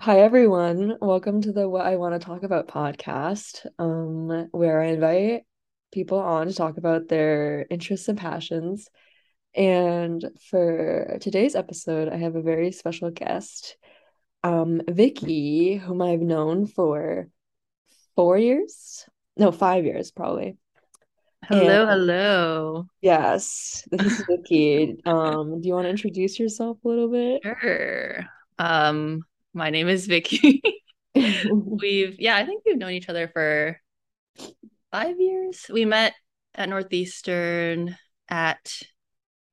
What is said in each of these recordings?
Hi everyone. Welcome to the What I Want to Talk About podcast, um, where I invite people on to talk about their interests and passions. And for today's episode, I have a very special guest, um, Vicky, whom I've known for four years. No, five years probably. Hello, And hello. yes, this is Vicky. Um, do you want to introduce yourself a little bit? Sure. Um, my name is Vicky. We've, yeah, I think we've known each other for five years. We met at Northeastern at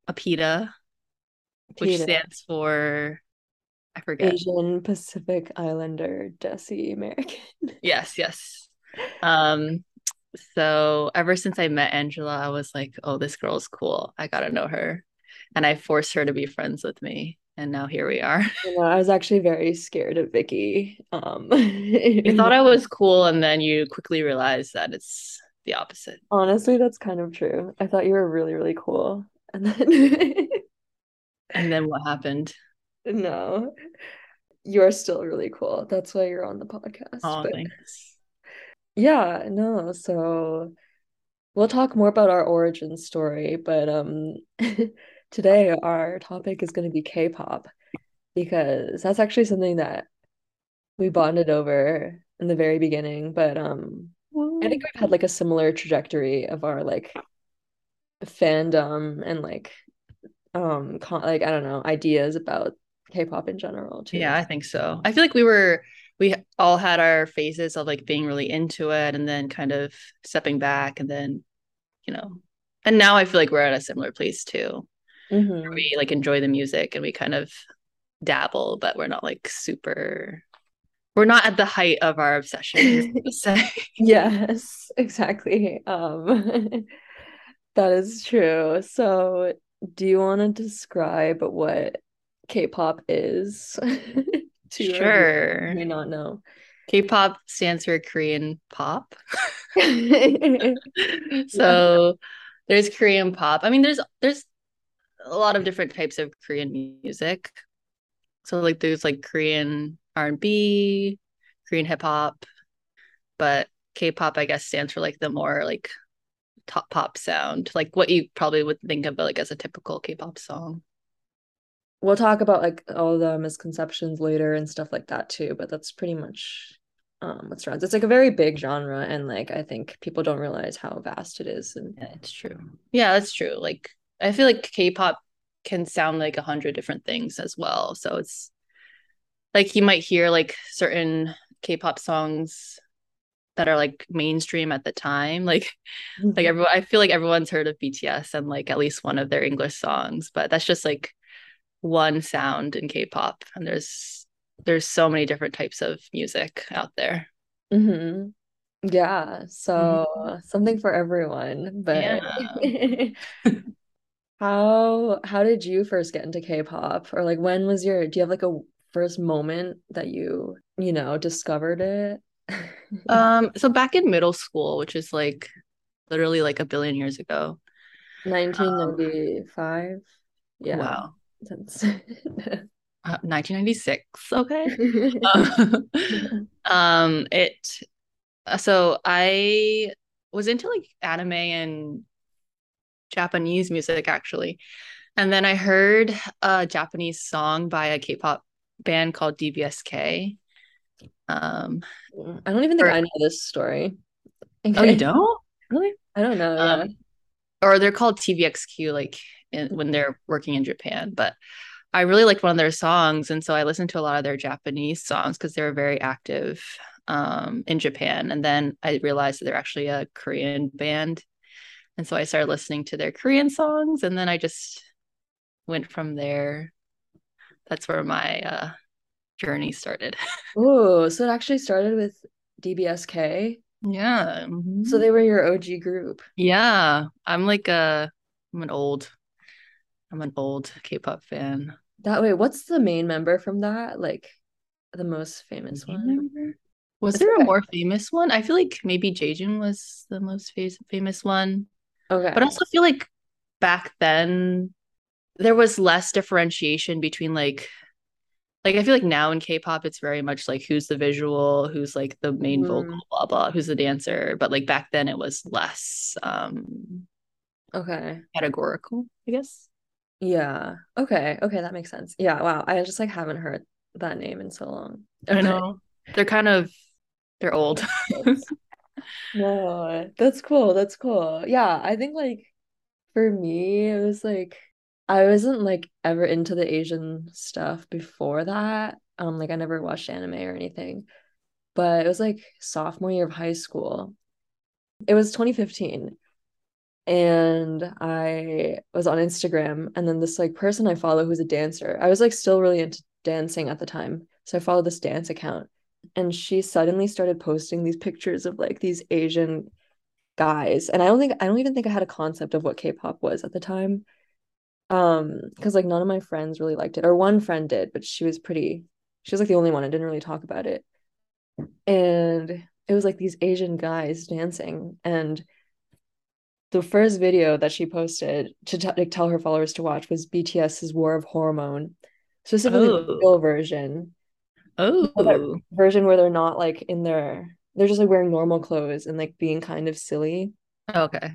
APIDA, which stands for, I forget. Asian Pacific Islander Desi American. Yes, yes. Um, so ever since I met Angela, I was like, oh, this girl's cool. I gotta know her. And I forced her to be friends with me. And now here we are. You know, I was actually very scared of Vicky. Um, You thought I was cool, and then you quickly realized that it's the opposite. honestly, that's kind of true. I thought you were really, really cool. And then And then what happened? no, you're still really cool. That's why you're on the podcast. Oh, But thanks. yeah, no, so we'll talk more about our origin story, but um today our topic is going to be K-pop because that's actually something that we bonded over in the very beginning, but um I think we've had like a similar trajectory of our like fandom and like um con like I don't know ideas about K-pop in general too. Yeah, I think so. I feel like we were we all had our phases of like being really into it and then kind of stepping back and then, you know, and now I feel like we're at a similar place too. Hmm We like enjoy the music and we kind of dabble, but we're not like super we're not at the height of our obsession, say. Yes, exactly. Um that is true. So do you want to describe what K-pop is to Sure. may not know? K-pop stands for Korean pop. Yeah. So there's Korean pop. I mean, there's there's a lot of different types of Korean music. So like there's like Korean R&B, Korean hip hop, but K-pop I guess stands for like the more like top pop sound, like what you probably would think of like as a typical K-pop song. We'll talk about like all the misconceptions later and stuff like that too, but that's pretty much um what surrounds. It's like a very big genre and like I think people don't realize how vast it is and Yeah, it's true. Yeah, that's true. Like I feel like K-pop can sound like a hundred different things as well. So it's like you might hear like certain K-pop songs that are like mainstream at the time. Like like everyone I feel like everyone's heard of BTS and like at least one of their English songs, but that's just like one sound in K-pop. And there's there's so many different types of music out there. hmm Yeah, Mhm. so something for everyone. But Yeah. how how did you first get into K-pop? Or like when was your do you have like a first moment that you, you know, discovered it? Um, so back in middle school, which is like literally like a billion years ago. Um, 1995? Yeah, wow. that's Uh, 1996. Okay. Uh, um, it so I was into like anime and Japanese music actually. And then I heard a Japanese song by a K-pop band called DBSK. Um, I don't even think or I know this story. oh, you don't? Really? I don't know, yeah. Um, or they're called TVXQ like in, when they're working in Japan, but I really liked one of their songs, and so I listened to a lot of their Japanese songs because they were very active um, in Japan. And then I realized that they're actually a Korean band, and so I started listening to their Korean songs, and then I just went from there. That's where my uh, journey started. Oh, so it actually started with DBSK. Yeah, So mhm. they were your OG group. yeah. I'm like a, I'm an old, I'm an old K-pop fan. That way, what's the main member from that? Like the most famous one? Remember? Was there a more famous one? I feel like maybe Jaejoong was the most fa- famous one, but I also feel like back then there was less differentiation between like like I feel like now in K-pop it's very much like who's the visual, who's like the main Mhm. vocal, blah blah, who's the dancer. But like back then it was less um Okay. categorical, I guess. Yeah. Okay. Okay, that makes sense. Yeah, wow. I just like haven't heard that name in so long. I know. They're kind of they're old. No, that's cool. That's cool. Yeah, I think like for me, it was like I wasn't like ever into the Asian stuff before that. Um, like I never watched anime or anything. But it was like sophomore year of high school. It was 2015. And I was on Instagram, and then this like person I follow who's a dancer. I was like still really into dancing at the time. So I followed this dance account, and she suddenly started posting these pictures of like these Asian guys. And I don't think I don't even think I had a concept of what K-pop was at the time. Um, because like none of my friends really liked it, or one friend did, but she was pretty, she was like the only one and didn't really talk about it. And it was like these Asian guys dancing, and the first video that she posted to t like, tell her followers to watch was BTS's War of Hormone, specifically the Oh. real version, Oh. version where they're not like in their, they're just like wearing normal clothes and like being kind of silly. Oh, okay.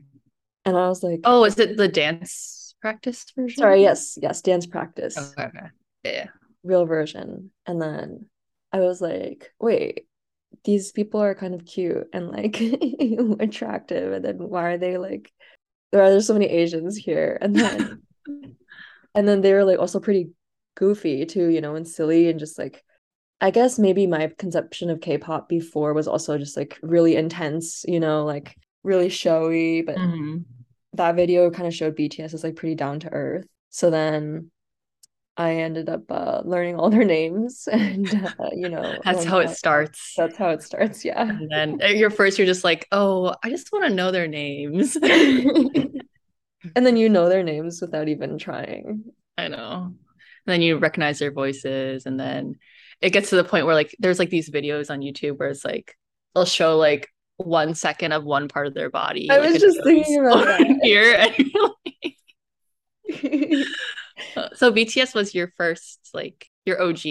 And I was like, Oh, is it the dance practice version? sorry, yes, yes, dance practice, Okay, okay. Yeah. real version. And then I was like, wait, these people are kind of cute and like attractive, and then why are they like, There are there so many Asians here? And then and then they were like also pretty goofy too, you know, and silly and just like I guess maybe my conception of K-pop before was also just like really intense, you know, like really showy, but Mhm. that video kind of showed BTS as like pretty down to earth. So then I ended up uh, learning all their names and uh, you know, That's how it starts. That's how it starts, yeah. And then at your first, you're just like, oh, I just want to know their names. And then you know their names without even trying. I know. And then you recognize their voices, and then it gets to the point where like there's like these videos on YouTube where it's like they'll show like one second of one part of their body. I like was just thinking about that. Here, and like- so BTS was your first like your OG.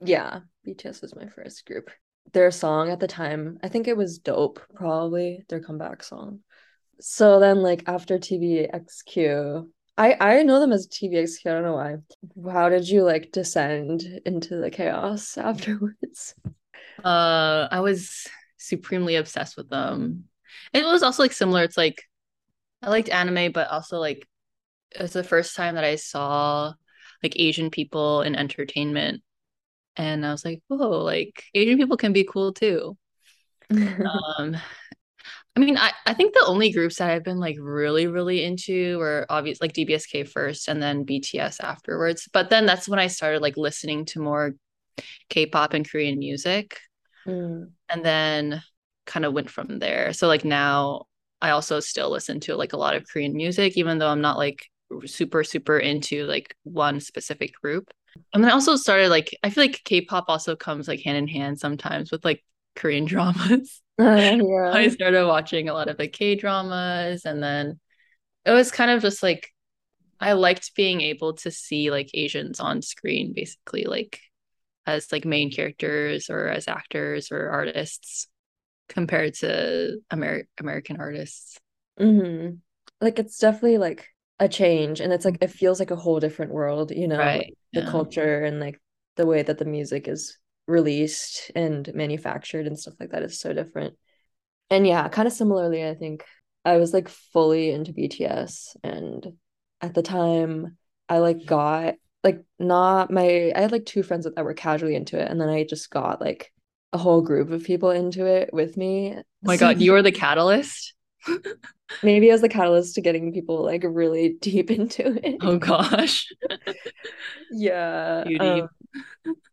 Yeah, BTS was my first group. Their song at the time, I think it was Dope, probably their comeback song. So then, like after TVXQ, I I know them as TVXQ. I don't know why. How did you like descend into the chaos afterwards? Uh, I was supremely obsessed with them. It was also like similar. It's like I liked anime, but also like it was the first time that I saw like Asian people in entertainment, and I was like, whoa, like Asian people can be cool too. Um, I mean, I, I think the only groups that I've been like really, really into were obvious like DBSK first and then BTS afterwards. But then that's when I started like listening to more K-pop and Korean music Mm. and then kind of went from there. So like now I also still listen to like a lot of Korean music, even though I'm not like super, super into like one specific group. And then I also started like I feel like K-pop also comes like hand in hand sometimes with like Korean dramas. Uh, I started watching a lot of the K dramas, and then it was kind of just like I liked being able to see like Asians on screen, basically, like as like main characters or as actors or artists compared to Amer- American artists. hmm Like it's definitely like a change, and it's like it feels like a whole different world, you know, Right. the Yeah. culture and like the way that the music is released and manufactured and stuff like that is so different. And yeah, kind of similarly, I think I was like fully into BTS, and at the time, I like got like not my I had like two friends that were casually into it, and then I just got like a whole group of people into it with me. Oh my God, you were the catalyst. Maybe as the catalyst to getting people like really deep into it. Oh gosh. Yeah. Um,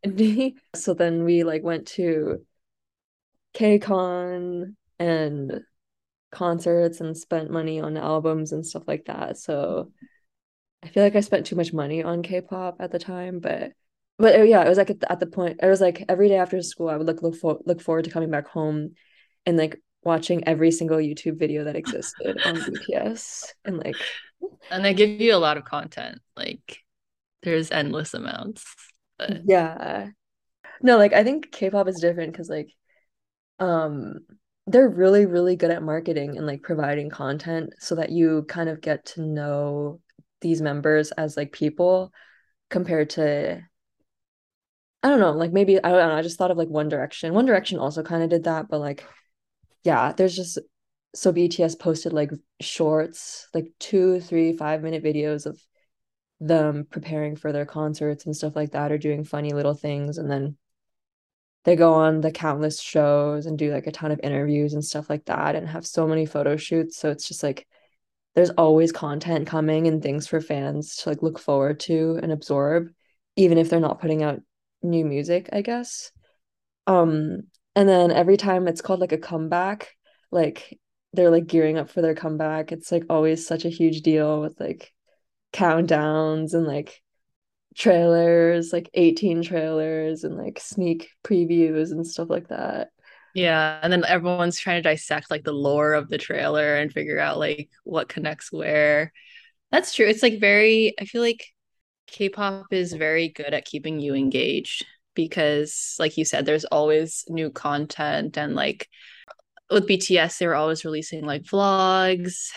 so then we like went to KCON and concerts and spent money on albums and stuff like that. So I feel like I spent too much money on K-pop at the time, but but uh, yeah, it was like at the, at the point it was like every day after school I would like look for look forward to coming back home and like watching every single YouTube video that existed on BTS and like And they give you a lot of content. Like there's endless amounts. Yeah. No, like I think K-pop is different because like um they're really, really good at marketing and like providing content so that you kind of get to know these members as like people compared to I don't know, like maybe I don't know, I just thought of like One Direction. One Direction also kind of did that, but like yeah, there's just so BTS posted like shorts, like two, three, five minute videos of them preparing for their concerts and stuff like that, or doing funny little things, and then they go on the countless shows and do like a ton of interviews and stuff like that, and have so many photo shoots. So it's just like there's always content coming and things for fans to like look forward to and absorb, even if they're not putting out new music, I guess. Um, and then every time it's called like a comeback, like they're like gearing up for their comeback. It's like always such a huge deal with like countdowns and like trailers, like 18 trailers and like sneak previews and stuff like that. yeah, and then everyone's trying to dissect like the lore of the trailer and figure out like what connects where. That's true. It's like very, I feel like K-pop is very good at keeping you engaged because like you said, there's always new content and like with BTS, they were always releasing like vlogs.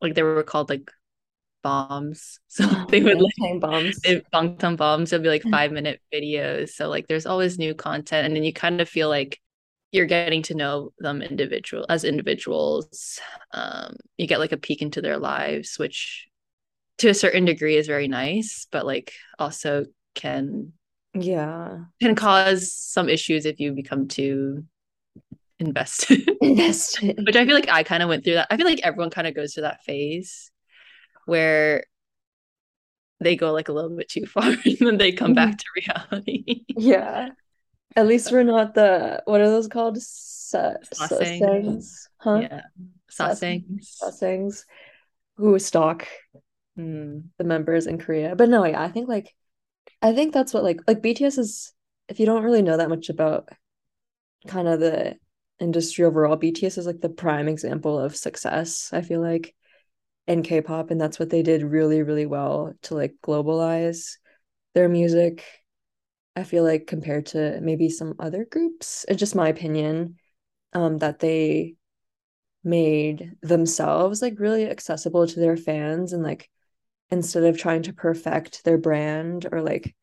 Like they were called like bombs. So they would like Time bombs. it Bangtan bombs. It'll be like five minute videos. So like there's always new content. And then you kind of feel like you're getting to know them individual as individuals. Um, you get like a peek into their lives, which to a certain degree is very nice, but like also can Yeah. can cause some issues if you become too invested. Invested. which I feel like I kind of went through that. I feel like everyone kind of goes through that phase where they go like a little bit too far and then they come back to reality. Yeah. At least we're not the what are those called? Sa Sasaeng. Huh? Yeah. Sasaengs. Sasaengs who stalk Mm. the members in Korea. But no, yeah, I think like I think that's what like like BTS is if you don't really know that much about kind of the industry overall, BTS is like the prime example of success, I feel like, in K-pop. And that's what they did really, really well to like globalize their music. I feel like compared to maybe some other groups, it's just my opinion, um, that they made themselves like really accessible to their fans and like instead of trying to perfect their brand or like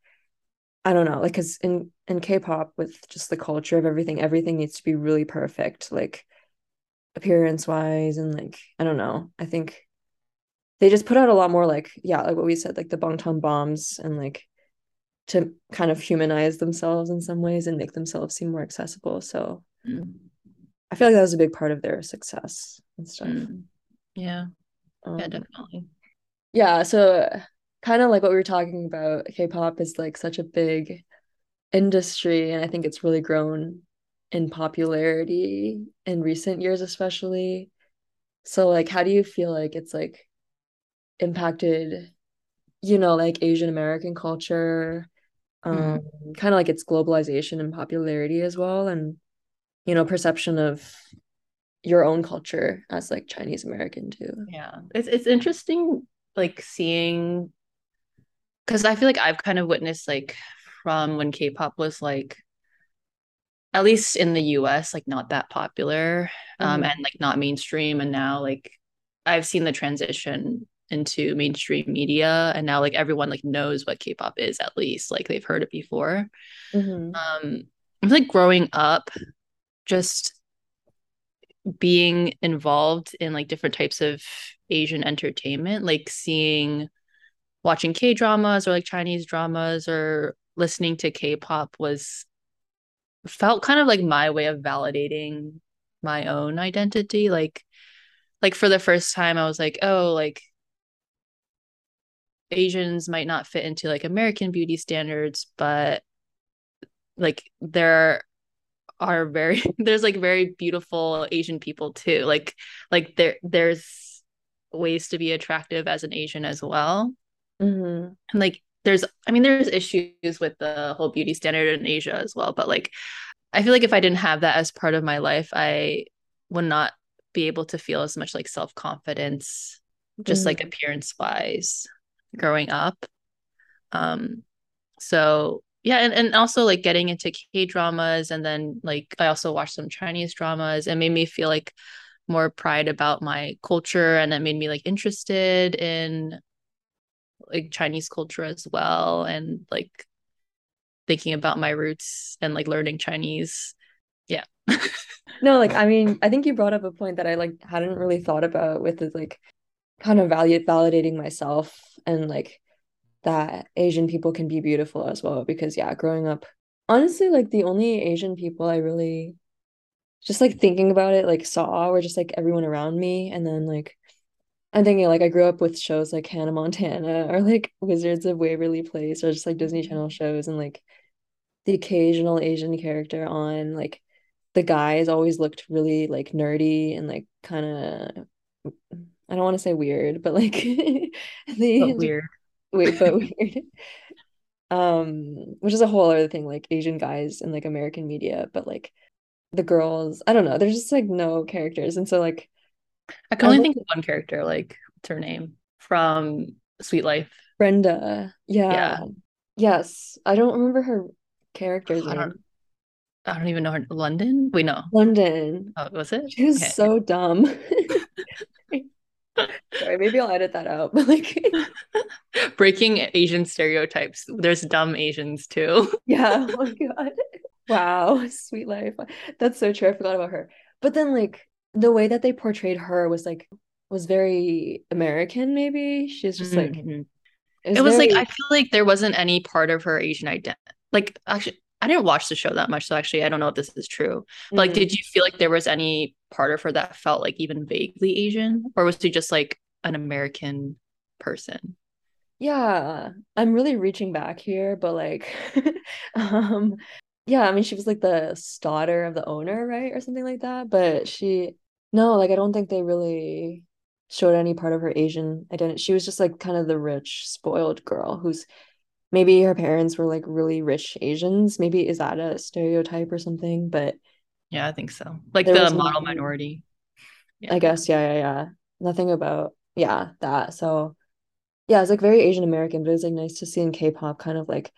I don't know, like because in in K-pop with just the culture of everything, everything needs to be really perfect, like appearance wise and like I don't know. I think they just put out a lot more like yeah, like what we said, like the Bangtan bombs and like to kind of humanize themselves in some ways and make themselves seem more accessible. So Mm. I feel like that was a big part of their success and stuff. Mm. Yeah. Um, Yeah, definitely. yeah, so kind of like what we were talking about, K-pop is like such a big industry, and I think it's really grown in popularity in recent years, especially. So like, how do you feel like it's like impacted, you know, like Asian American culture, um, kind of like its globalization and popularity as well, and you know, perception of your own culture as like Chinese American too. Yeah. It's it's interesting like seeing because I feel like I've kind of witnessed like from when K-pop was like at least in the US like not that popular um Mhm. and like not mainstream and now like I've seen the transition into mainstream media and now like everyone like knows what K-pop is at least like they've heard it before. Mhm. Um I feel like growing up just being involved in like different types of Asian entertainment, like seeing watching K dramas or like Chinese dramas or listening to K pop was felt kind of like my way of validating my own identity. Like, like for the first time, I was like, oh, like Asians might not fit into like American beauty standards, but like there are very there's like very beautiful Asian people too. Like like there there's ways to be attractive as an Asian as well. Mhm. And like there's I mean there's issues with the whole beauty standard in Asia as well, but like I feel like if I didn't have that as part of my life, I would not be able to feel as much like self-confidence just Mhm. like appearance wise growing up. Um so yeah, and, and also like getting into K dramas and then like I also watched some Chinese dramas and made me feel like more pride about my culture and it made me like interested in like Chinese culture as well and like thinking about my roots and like learning Chinese. Yeah. no, like I mean, I think you brought up a point that I like hadn't really thought about with is like kind of value validating myself and like that Asian people can be beautiful as well because yeah, growing up honestly like the only Asian people I really just like thinking about it like saw were just like everyone around me and then like I'm thinking like I grew up with shows like Hannah Montana or like Wizards of Waverly Place or just like Disney Channel shows and like the occasional Asian character on like the guys always looked really like nerdy and like kind of I don't want to say weird, but like they but weird. Wait, but weird. um, which is a whole other thing, like Asian guys in like American media, but like the girls, I don't know, there's just like no characters. And so like I can only think of one character, like what's her name? From Suite Life. Brenda. Yeah. yeah. Yes. I don't remember her character's I don't, I don't even know her London? We know. London. Oh, was it? She was okay. so dumb. Sorry, maybe I'll edit that out. But like breaking Asian stereotypes. There's dumb Asians too. yeah. Oh my god. Wow. Suite Life. That's so true. I forgot about her. But then like the way that they portrayed her was like was very American, maybe. She's just like mm-hmm. it was, it was very... like I feel like there wasn't any part of her Asian identity. Like actually I didn't watch the show that much, so actually I don't know if this is true. But, like, mm-hmm. did you feel like there was any part of her that felt like even vaguely Asian, or was she just like an American person? Yeah, I'm really reaching back here, but like, um, yeah, I mean, she was like the daughter of the owner, right, or something like that. But she, no, like, I don't think they really showed any part of her Asian identity. She was just like kind of the rich, spoiled girl who's maybe her parents were like really rich Asians. Maybe is that a stereotype or something? But yeah, I think so. Like the model minority. Yeah. I guess, yeah, yeah, yeah. Nothing about yeah, that. So yeah, it's like very Asian American, but it's like nice to see in K-pop kind of like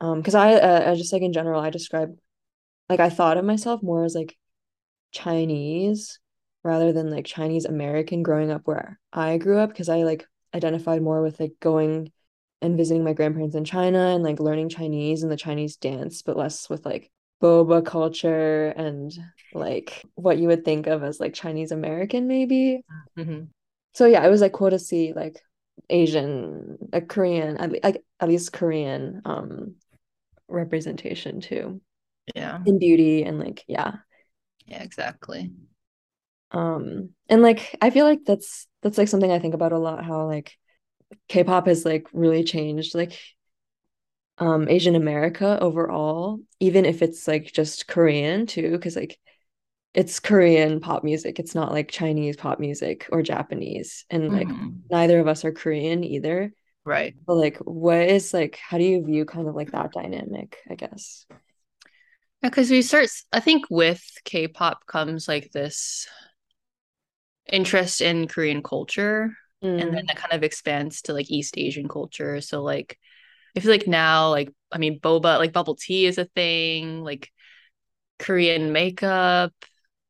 um because I uh, just like in general I describe like I thought of myself more as like Chinese rather than like Chinese American growing up where I grew up because I like identified more with like going and visiting my grandparents in China and like learning Chinese and the Chinese dance, but less with like boba culture and like what you would think of as like Chinese American, maybe. Mm-hmm. So yeah, it was like cool to see like Asian, a Korean, at, like at least Korean um representation too. Yeah. In beauty and like yeah. Yeah, exactly. Um and like I feel like that's that's like something I think about a lot how like K-pop has like really changed like um Asian America overall, even if it's like just Korean too, because like it's Korean pop music. It's not like Chinese pop music or Japanese. And like mm-hmm. neither of us are Korean either. Right. But like what is like how do you view kind of like that dynamic, I guess? Because we start I think with K-pop comes like this interest in Korean culture Mm. And then mm. that kind of expands to like East Asian culture. So like I feel like now, like I mean, boba, like bubble tea is a thing, like Korean makeup,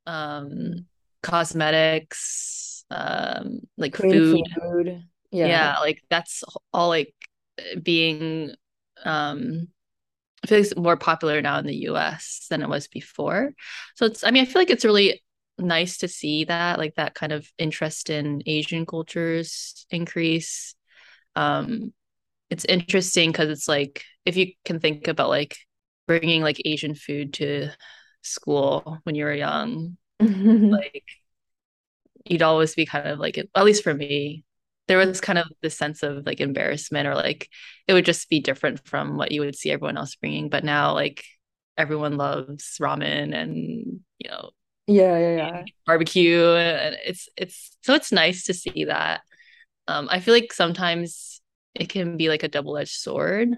um, cosmetics, um, like food. food. Yeah. yeah, like that's all like being um I feel like it's more popular now in the US than it was before. So it's I mean, I feel like it's really nice to see that like that kind of interest in asian cultures increase um it's interesting because it's like if you can think about like bringing like asian food to school when you were young like you'd always be kind of like at least for me there was kind of this sense of like embarrassment or like it would just be different from what you would see everyone else bringing but now like everyone loves ramen and you know yeah yeah yeah. barbecue and it's it's so it's nice to see that. Um i feel like sometimes it can be like a double-edged sword.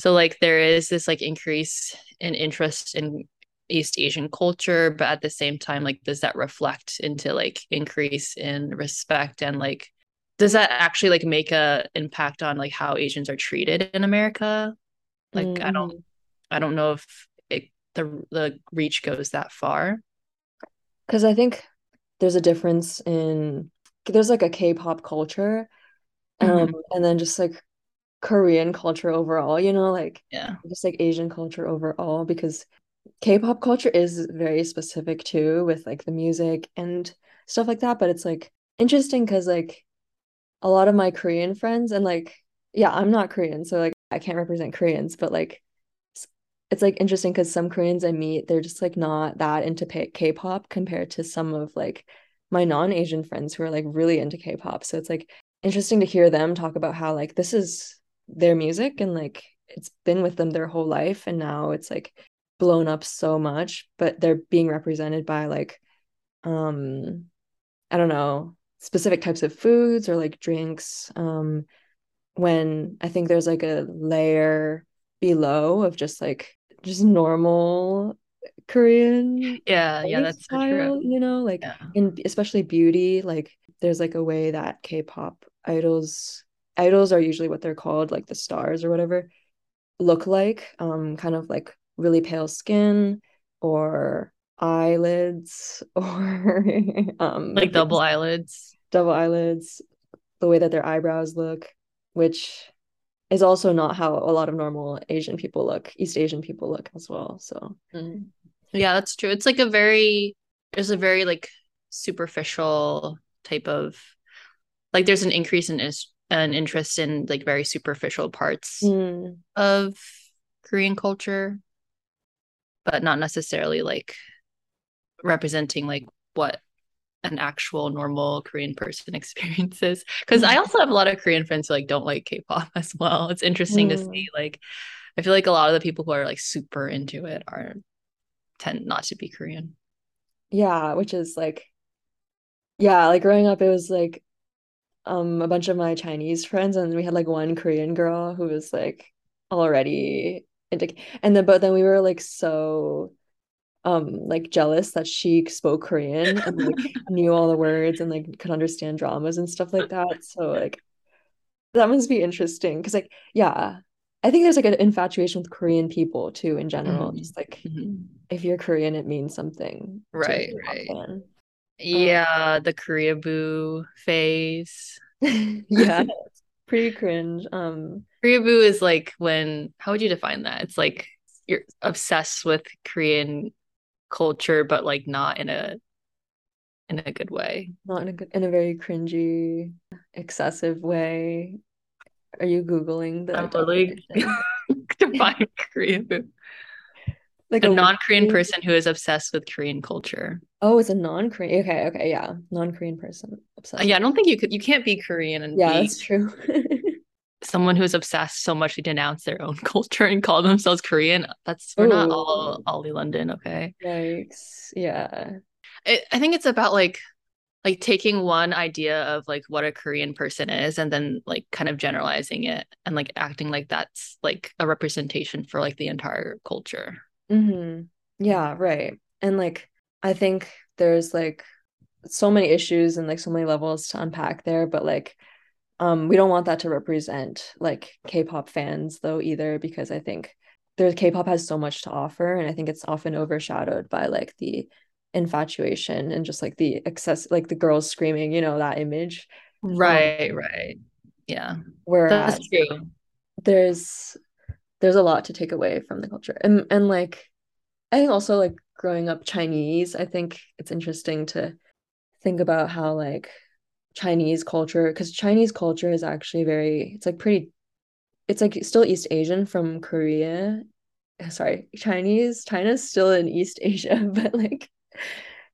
So like there is this like increase in interest in east asian culture but at the same time like does that reflect into like increase in respect and like does that actually like make a impact on like how asians are treated in america Like mm-hmm. I don't mm-hmm. I don't know if it the the reach goes that far. Cuz I think there's a difference in there's like a K-pop culture um mm-hmm. and then just like Korean culture overall, you know, like yeah, just like Asian culture overall because K-pop culture is very specific too with like the music and stuff like that, but it's like interesting cuz like a lot of my Korean friends and like yeah, I'm not Korean, so like I can't represent Koreans, but like it's like interesting because some Koreans I meet, they're just like not that into K-pop compared to some of like my non-Asian friends who are like really into K-pop. So it's like interesting to hear them talk about how like this is their music and like it's been with them their whole life and now it's like blown up so much, but they're being represented by like um I don't know, specific types of foods or like drinks. Um when I think there's like a layer below of just like just normal Korean yeah yeah that's style, you know like yeah. in especially beauty like there's like a way that K-pop idols idols are usually what they're called like the stars or whatever look like um kind of like really pale skin or eyelids or um like double eyelids double eyelids the way that their eyebrows look which is also not how a lot of normal Asian people look, East Asian people look as well. So mm. yeah, that's true. It's like a very there's a very like superficial type of like there's an increase in is an interest in like very superficial parts mm. of Korean culture, but not necessarily like representing like what an actual normal Korean person experiences. Because I also have a lot of Korean friends who like don't like K-pop as well. It's interesting mm. to see. Like, I feel like a lot of the people who are like super into it are tend not to be Korean. Yeah, which is like, yeah, like growing up, it was like, um, a bunch of my Chinese friends, and we had like one Korean girl who was like already and then but then we were like so um like jealous that she spoke Korean and like knew all the words and like could understand dramas and stuff like that. So like that must be interesting because like yeah, I think there's like an infatuation with Korean people too in general. Mm-hmm. Just like mm-hmm. if you're Korean, it means something. Right, right. Um, yeah, the Koreaboo phase. yeah, pretty cringe. Um Koreaboo is like when how would you define that? It's like you're obsessed with Korean culture, but like not in a in a good way. Not in a good in a very cringy, excessive way. Are you googling the? I'm literally define Korean. Like a, a non-Korean person who is obsessed with Korean culture. Oh, it's a non-Korean. Okay, okay, yeah, non-Korean person obsessed. Yeah, I don't think you could. You can't be Korean and yeah, that's true. someone who's obsessed so much they denounce their own culture and call themselves Korean. That's we're Ooh. not all Oli London, okay? Yikes. Yeah. It, I think it's about like like taking one idea of like what a Korean person is and then like kind of generalizing it and like acting like that's like a representation for like the entire culture. Mm-hmm. Yeah, right. And like I think there's like so many issues and like so many levels to unpack there, but like um we don't want that to represent like k-pop fans though either because i think there's k-pop has so much to offer and i think it's often overshadowed by like the infatuation and just like the excess like the girls screaming you know that image. Right um, right yeah. Whereas That's true. there's there's a lot to take away from the culture. And and like i think also like growing up chinese i think it's interesting to think about how like Chinese culture because Chinese culture is actually very it's like pretty it's like still East Asian from Korea. Sorry, Chinese, China's still in East Asia, but like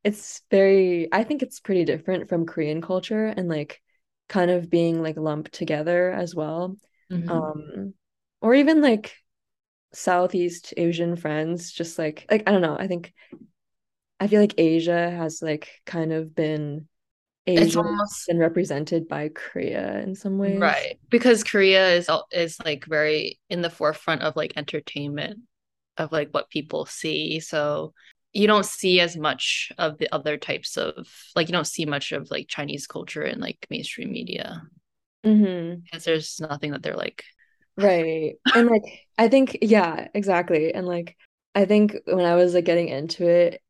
it's very I think it's pretty different from Korean culture and like kind of being like lumped together as well. Mm-hmm. Um or even like Southeast Asian friends, just like like I don't know, I think I feel like Asia has like kind of been Asia almost been represented by Korea in some ways. Right. Because Korea is is like very in the forefront of like entertainment of like what people see. So you don't see as much of the other types of like you don't see much of like Chinese culture in like mainstream media. Mm-hmm. Because there's nothing that they're like Right. And like I think yeah, exactly. And like I think when I was like getting into it,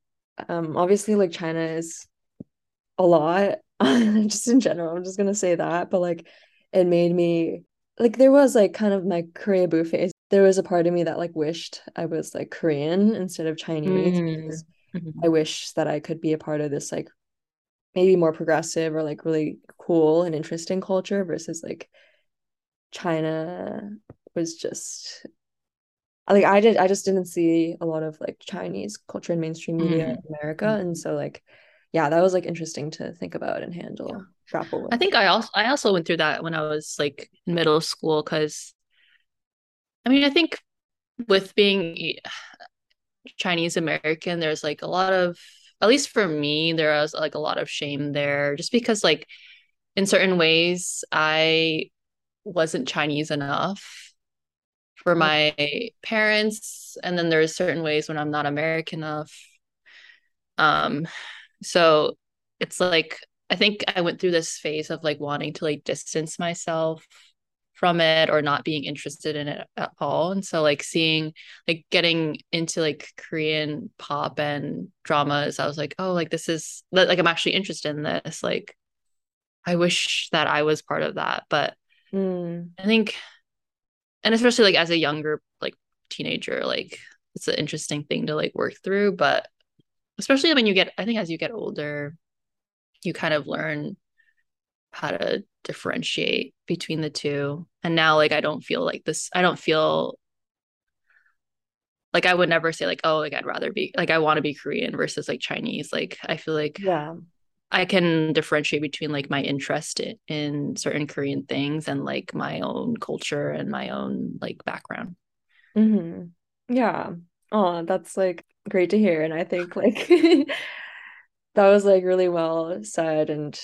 um obviously like China is a lot just in general. I'm just gonna say that. But like it made me like there was like kind of my Koreaboo phase. There was a part of me that like wished I was like Korean instead of Chinese Mm-hmm. I wish that I could be a part of this like maybe more progressive or like really cool and interesting culture versus like China was just like I did I just didn't see a lot of like Chinese culture in mainstream media in mm-hmm. America. Mm-hmm. And so like yeah that was like interesting to think about and handle Yeah. grapple I think I also I also went through that when I was like in middle school because I mean I think with being Chinese American, there's like a lot of at least for me, there was like a lot of shame there just because like in certain ways I wasn't Chinese enough for my parents and then there's certain ways when I'm not American enough. Um so it's like I think I went through this phase of like wanting to like distance myself from it or not being interested in it at all. And so like seeing like getting into like Korean pop and dramas, I was like, oh, like this is like I'm actually interested in this. Like I wish that I was part of that. But mm. I think and especially like as a younger like teenager, like it's an interesting thing to like work through. But especially when you get I think as you get older, you kind of learn how to differentiate between the two. And now like I don't feel like this I don't feel like I would never say like oh like I'd rather be like I want to be Korean versus like Chinese. Like I feel like yeah I can differentiate between like my interest in, in certain Korean things and like my own culture and my own like background. mm-hmm. yeah oh that's like great to hear and I think like that was like really well said and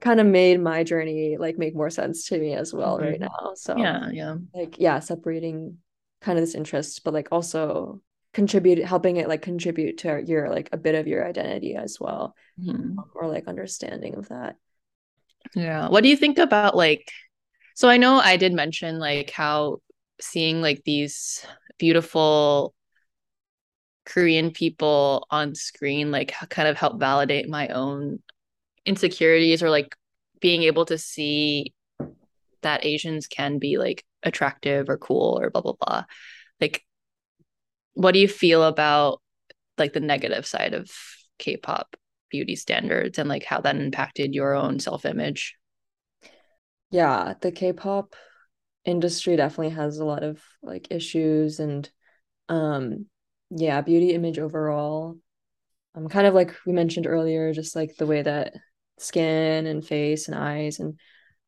kind of made my journey like make more sense to me as well right Mm-hmm. now. So Yeah, yeah. like yeah, separating kind of this interest, but like also contribute helping it like contribute to your like a bit of your identity as well. Mhm. Or like understanding of that. Yeah. What do you think about like so I know I did mention like how seeing like these beautiful Korean people on screen like kind of help validate my own insecurities or like being able to see that Asians can be like attractive or cool or blah blah blah. Like what do you feel about like the negative side of K-pop beauty standards and like how that impacted your own self-image? Yeah, the K-pop industry definitely has a lot of like issues and um yeah, beauty image overall. Um kind of like we mentioned earlier, just like the way that skin and face and eyes and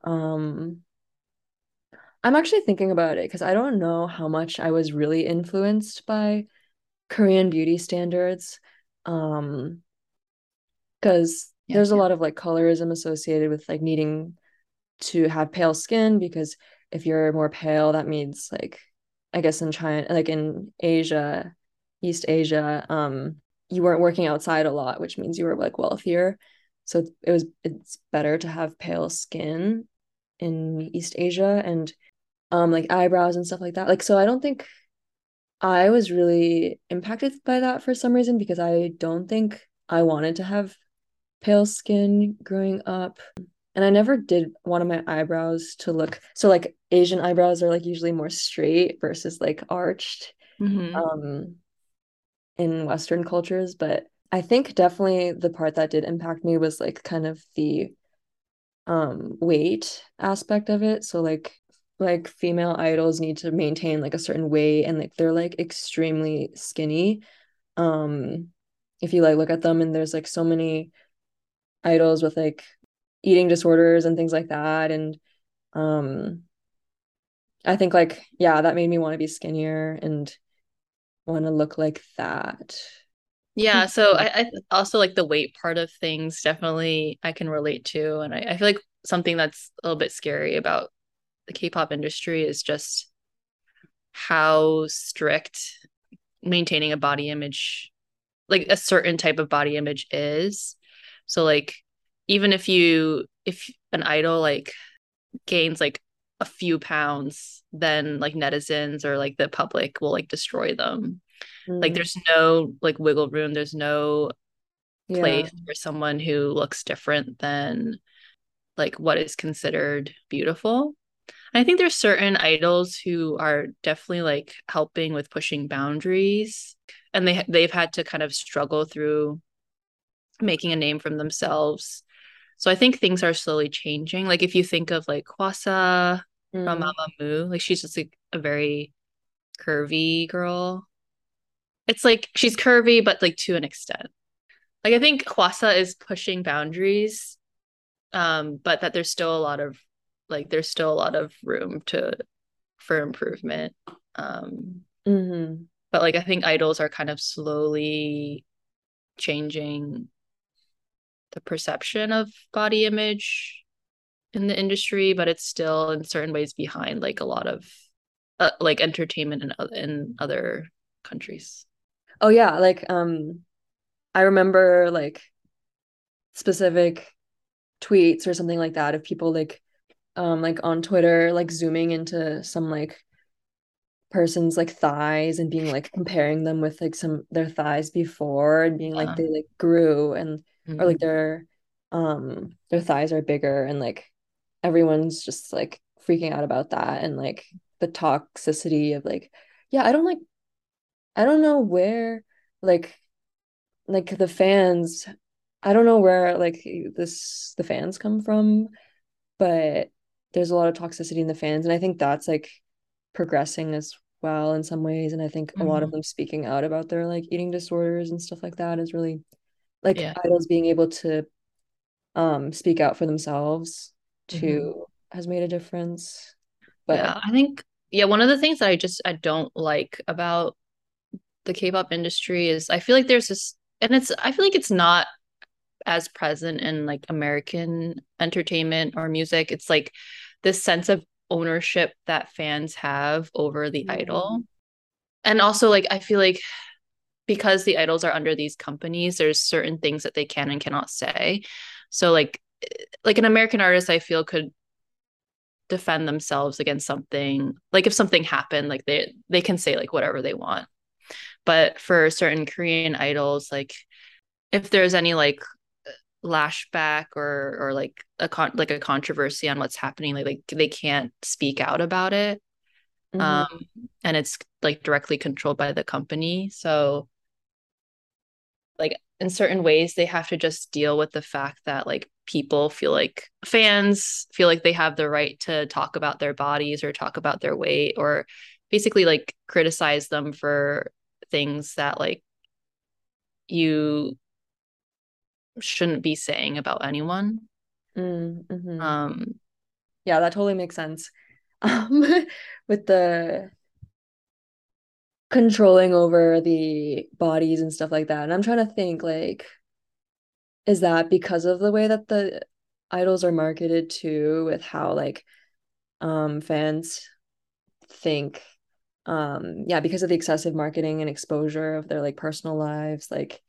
um I'm actually thinking about it because I don't know how much I was really influenced by Korean beauty standards. Um, because Yeah. there's a lot of like colorism associated with like needing to have pale skin because if you're more pale, that means like I guess in China, like in Asia, East Asia, um, you weren't working outside a lot, which means you were like wealthier. So it was it's better to have pale skin in East Asia and um like eyebrows and stuff like that. Like so I don't think I was really impacted by that for some reason because I don't think I wanted to have pale skin growing up. And I never did one of my eyebrows to look so like Asian eyebrows are like usually more straight versus like arched Mm-hmm. um in Western cultures. But I think definitely the part that did impact me was like kind of the um weight aspect of it. So like like female idols need to maintain like a certain weight and like they're like extremely skinny. Um if you like look at them and there's like so many idols with like eating disorders and things like that and um I think like yeah, that made me want to be skinnier and want to look like that. Yeah, so I, I also like the weight part of things definitely I can relate to. And I, I feel like something that's a little bit scary about the K-pop industry is just how strict maintaining a body image, like a certain type of body image is. So like even if you if an idol like gains like a few pounds, then like netizens or like the public will like destroy them. Mm. Like there's no like wiggle room. There's no place yeah. for someone who looks different than like what is considered beautiful. I think there's certain idols who are definitely like helping with pushing boundaries and they they've had to kind of struggle through making a name from themselves. So I think things are slowly changing. Like if you think of like Hwasa mm. from Mamamoo, like she's just like a very curvy girl. It's like she's curvy, but like to an extent. Like I think Hwasa is pushing boundaries, um, but that there's still a lot of like there's still a lot of room to for improvement. Um, mm-hmm. But like I think idols are kind of slowly changing the perception of body image in the industry, but it's still in certain ways behind like a lot of uh, like entertainment in in other countries. Oh yeah, like um I remember like specific tweets or something like that of people like um like on Twitter like zooming into some like person's like thighs and being like comparing them with like some their thighs before and being like they like grew and mm-hmm. or like their um their thighs are bigger and like everyone's just like freaking out about that and like the toxicity of like yeah I don't like I don't know where like like the fans I don't know where like this the fans come from but there's a lot of toxicity in the fans and I think that's like progressing as well in some ways and I think mm-hmm. a lot of mm-hmm. them speaking out about their like eating disorders and stuff like that is really like yeah. idols being able to um speak out for themselves too mm-hmm. has made a difference but yeah I think yeah one of the things that I just I don't like about the K-pop industry is I feel like there's this and it's I feel like it's not as present in like American entertainment or music. It's like this sense of ownership that fans have over the mm-hmm. idol. And also like I feel like because the idols are under these companies, there's certain things that they can and cannot say. So like like an American artist I feel could defend themselves against something like if something happened like they they can say like whatever they want but for certain korean idols like if there's any like lashback or or like a con like a controversy on what's happening like, like they can't speak out about it mm-hmm. um and it's like directly controlled by the company so like in certain ways they have to just deal with the fact that like people feel like fans feel like they have the right to talk about their bodies or talk about their weight or basically like criticize them for things that like you shouldn't be saying about anyone. Mm, mm-hmm. Um, yeah, that totally makes sense. Um, with the controlling over the bodies and stuff like that, and I'm trying to think like, is that because of the way that the idols are marketed too, with how like, um, fans think um yeah because of the excessive marketing and exposure of their like personal lives like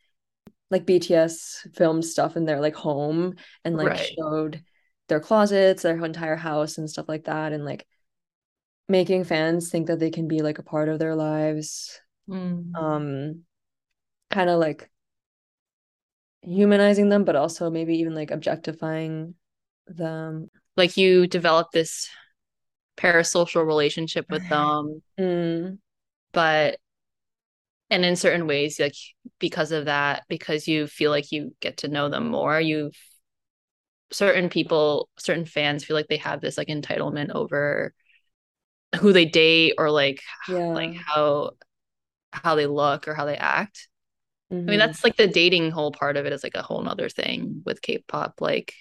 like BTS filmed stuff in their like home and like right. showed their closets their entire house and stuff like that and like making fans think that they can be like a part of their lives mm. um kind of like humanizing them but also maybe even like objectifying them like you develop this parasocial relationship with them. Mm. But and in certain ways, like because of that, because you feel like you get to know them more, you've certain people, certain fans feel like they have this like entitlement over who they date or like yeah. like how how they look or how they act. Mm-hmm. I mean, mm-hmm. that's like the dating whole part of it is like a whole nother thing with K-pop. Like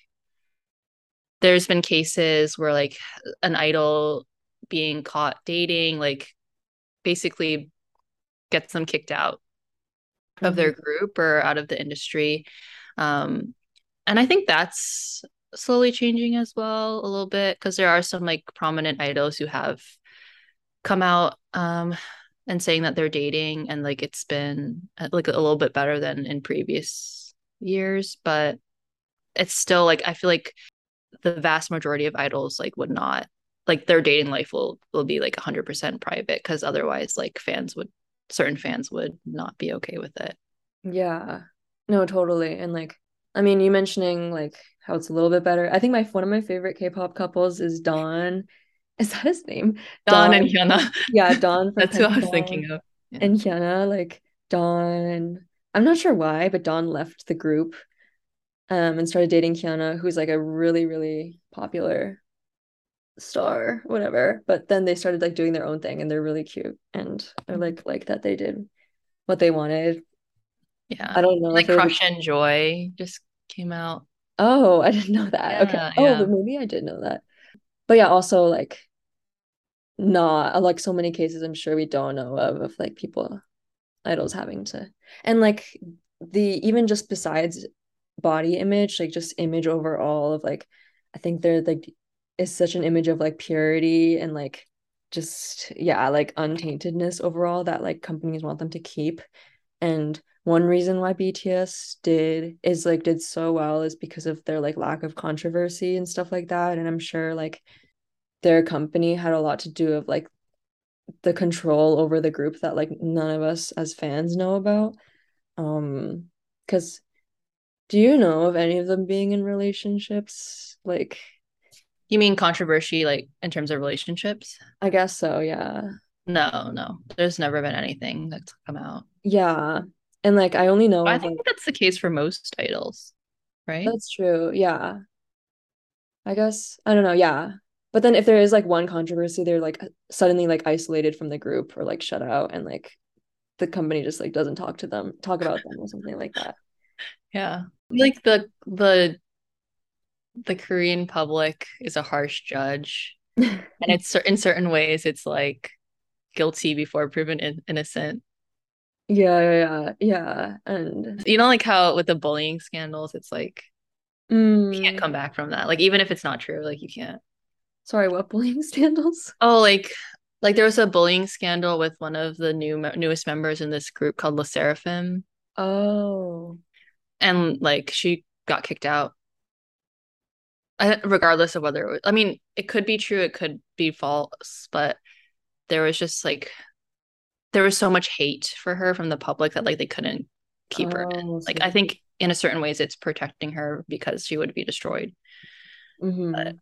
there's been cases where like an idol being caught dating like basically gets them kicked out mm-hmm. of their mm-hmm. group or out of the industry um and i think that's slowly changing as well a little bit because there are some like prominent idols who have come out um and saying that they're dating and like it's been uh, like a little bit better than in previous years but it's still like i feel like the vast majority of idols like would not like their dating life will will be like 100% private because otherwise like fans would certain fans would not be okay with it Yeah. No, totally. And like, I mean, you mentioning like how it's a little bit better. I think my one of my favorite K-pop couples is Dawn. Is that his name? Dawn, and Hyuna Yeah, Dawn. that's who I was thinking of yeah. and Hyuna. Like Dawn. I'm not sure why, but Dawn left the group um and started dating Hyuna, who's like a really, really popular star, whatever. But then they started like doing their own thing and they're really cute and I mm-hmm. like like that they did what they wanted. yeah I don't know like it was Crush and Joy just came out Oh, I didn't know that. Okay. yeah Oh, yeah but maybe I did know that. But yeah, also like not uh, like so many cases I'm sure we don't know of of like people idols having to and like the even just besides body image, like just image overall of like I think they're like is such an image of like purity and like just yeah, like untaintedness overall that like companies want them to keep. And one reason why BTS did is like did so well is because of their like lack of controversy and stuff like that. And I'm sure like their company had a lot to do of like the control over the group that like none of us as fans know about. Um, because do you know of any of them being in relationships? Like, you mean controversy like in terms of relationships I guess so, yeah. no no there's never been anything that's come out Yeah. And like I only know I of like think that's the case for most idols right that's true. Yeah. I guess I don't know, yeah. But then if there is like one controversy, they're like suddenly like isolated from the group or like shut out and like the company just like doesn't talk to them, talk about them or something like that. yeah like the the the Korean public is a harsh judge and it's in certain ways it's like guilty before proven in- innocent Yeah, yeah, yeah, yeah. And you know like how with the bullying scandals it's like you can't mm, come back from that like even if it's not true like you can't sorry, what bullying scandals? oh like like there was a bullying scandal with one of the new newest members in this group called Le Sserafim Oh. and like she got kicked out regardless of whether it was, I mean it could be true it could be false but there was just like there was so much hate for her from the public that like they couldn't keep her in. Oh, Like I think in a certain ways it's protecting her because she would be destroyed. hmm But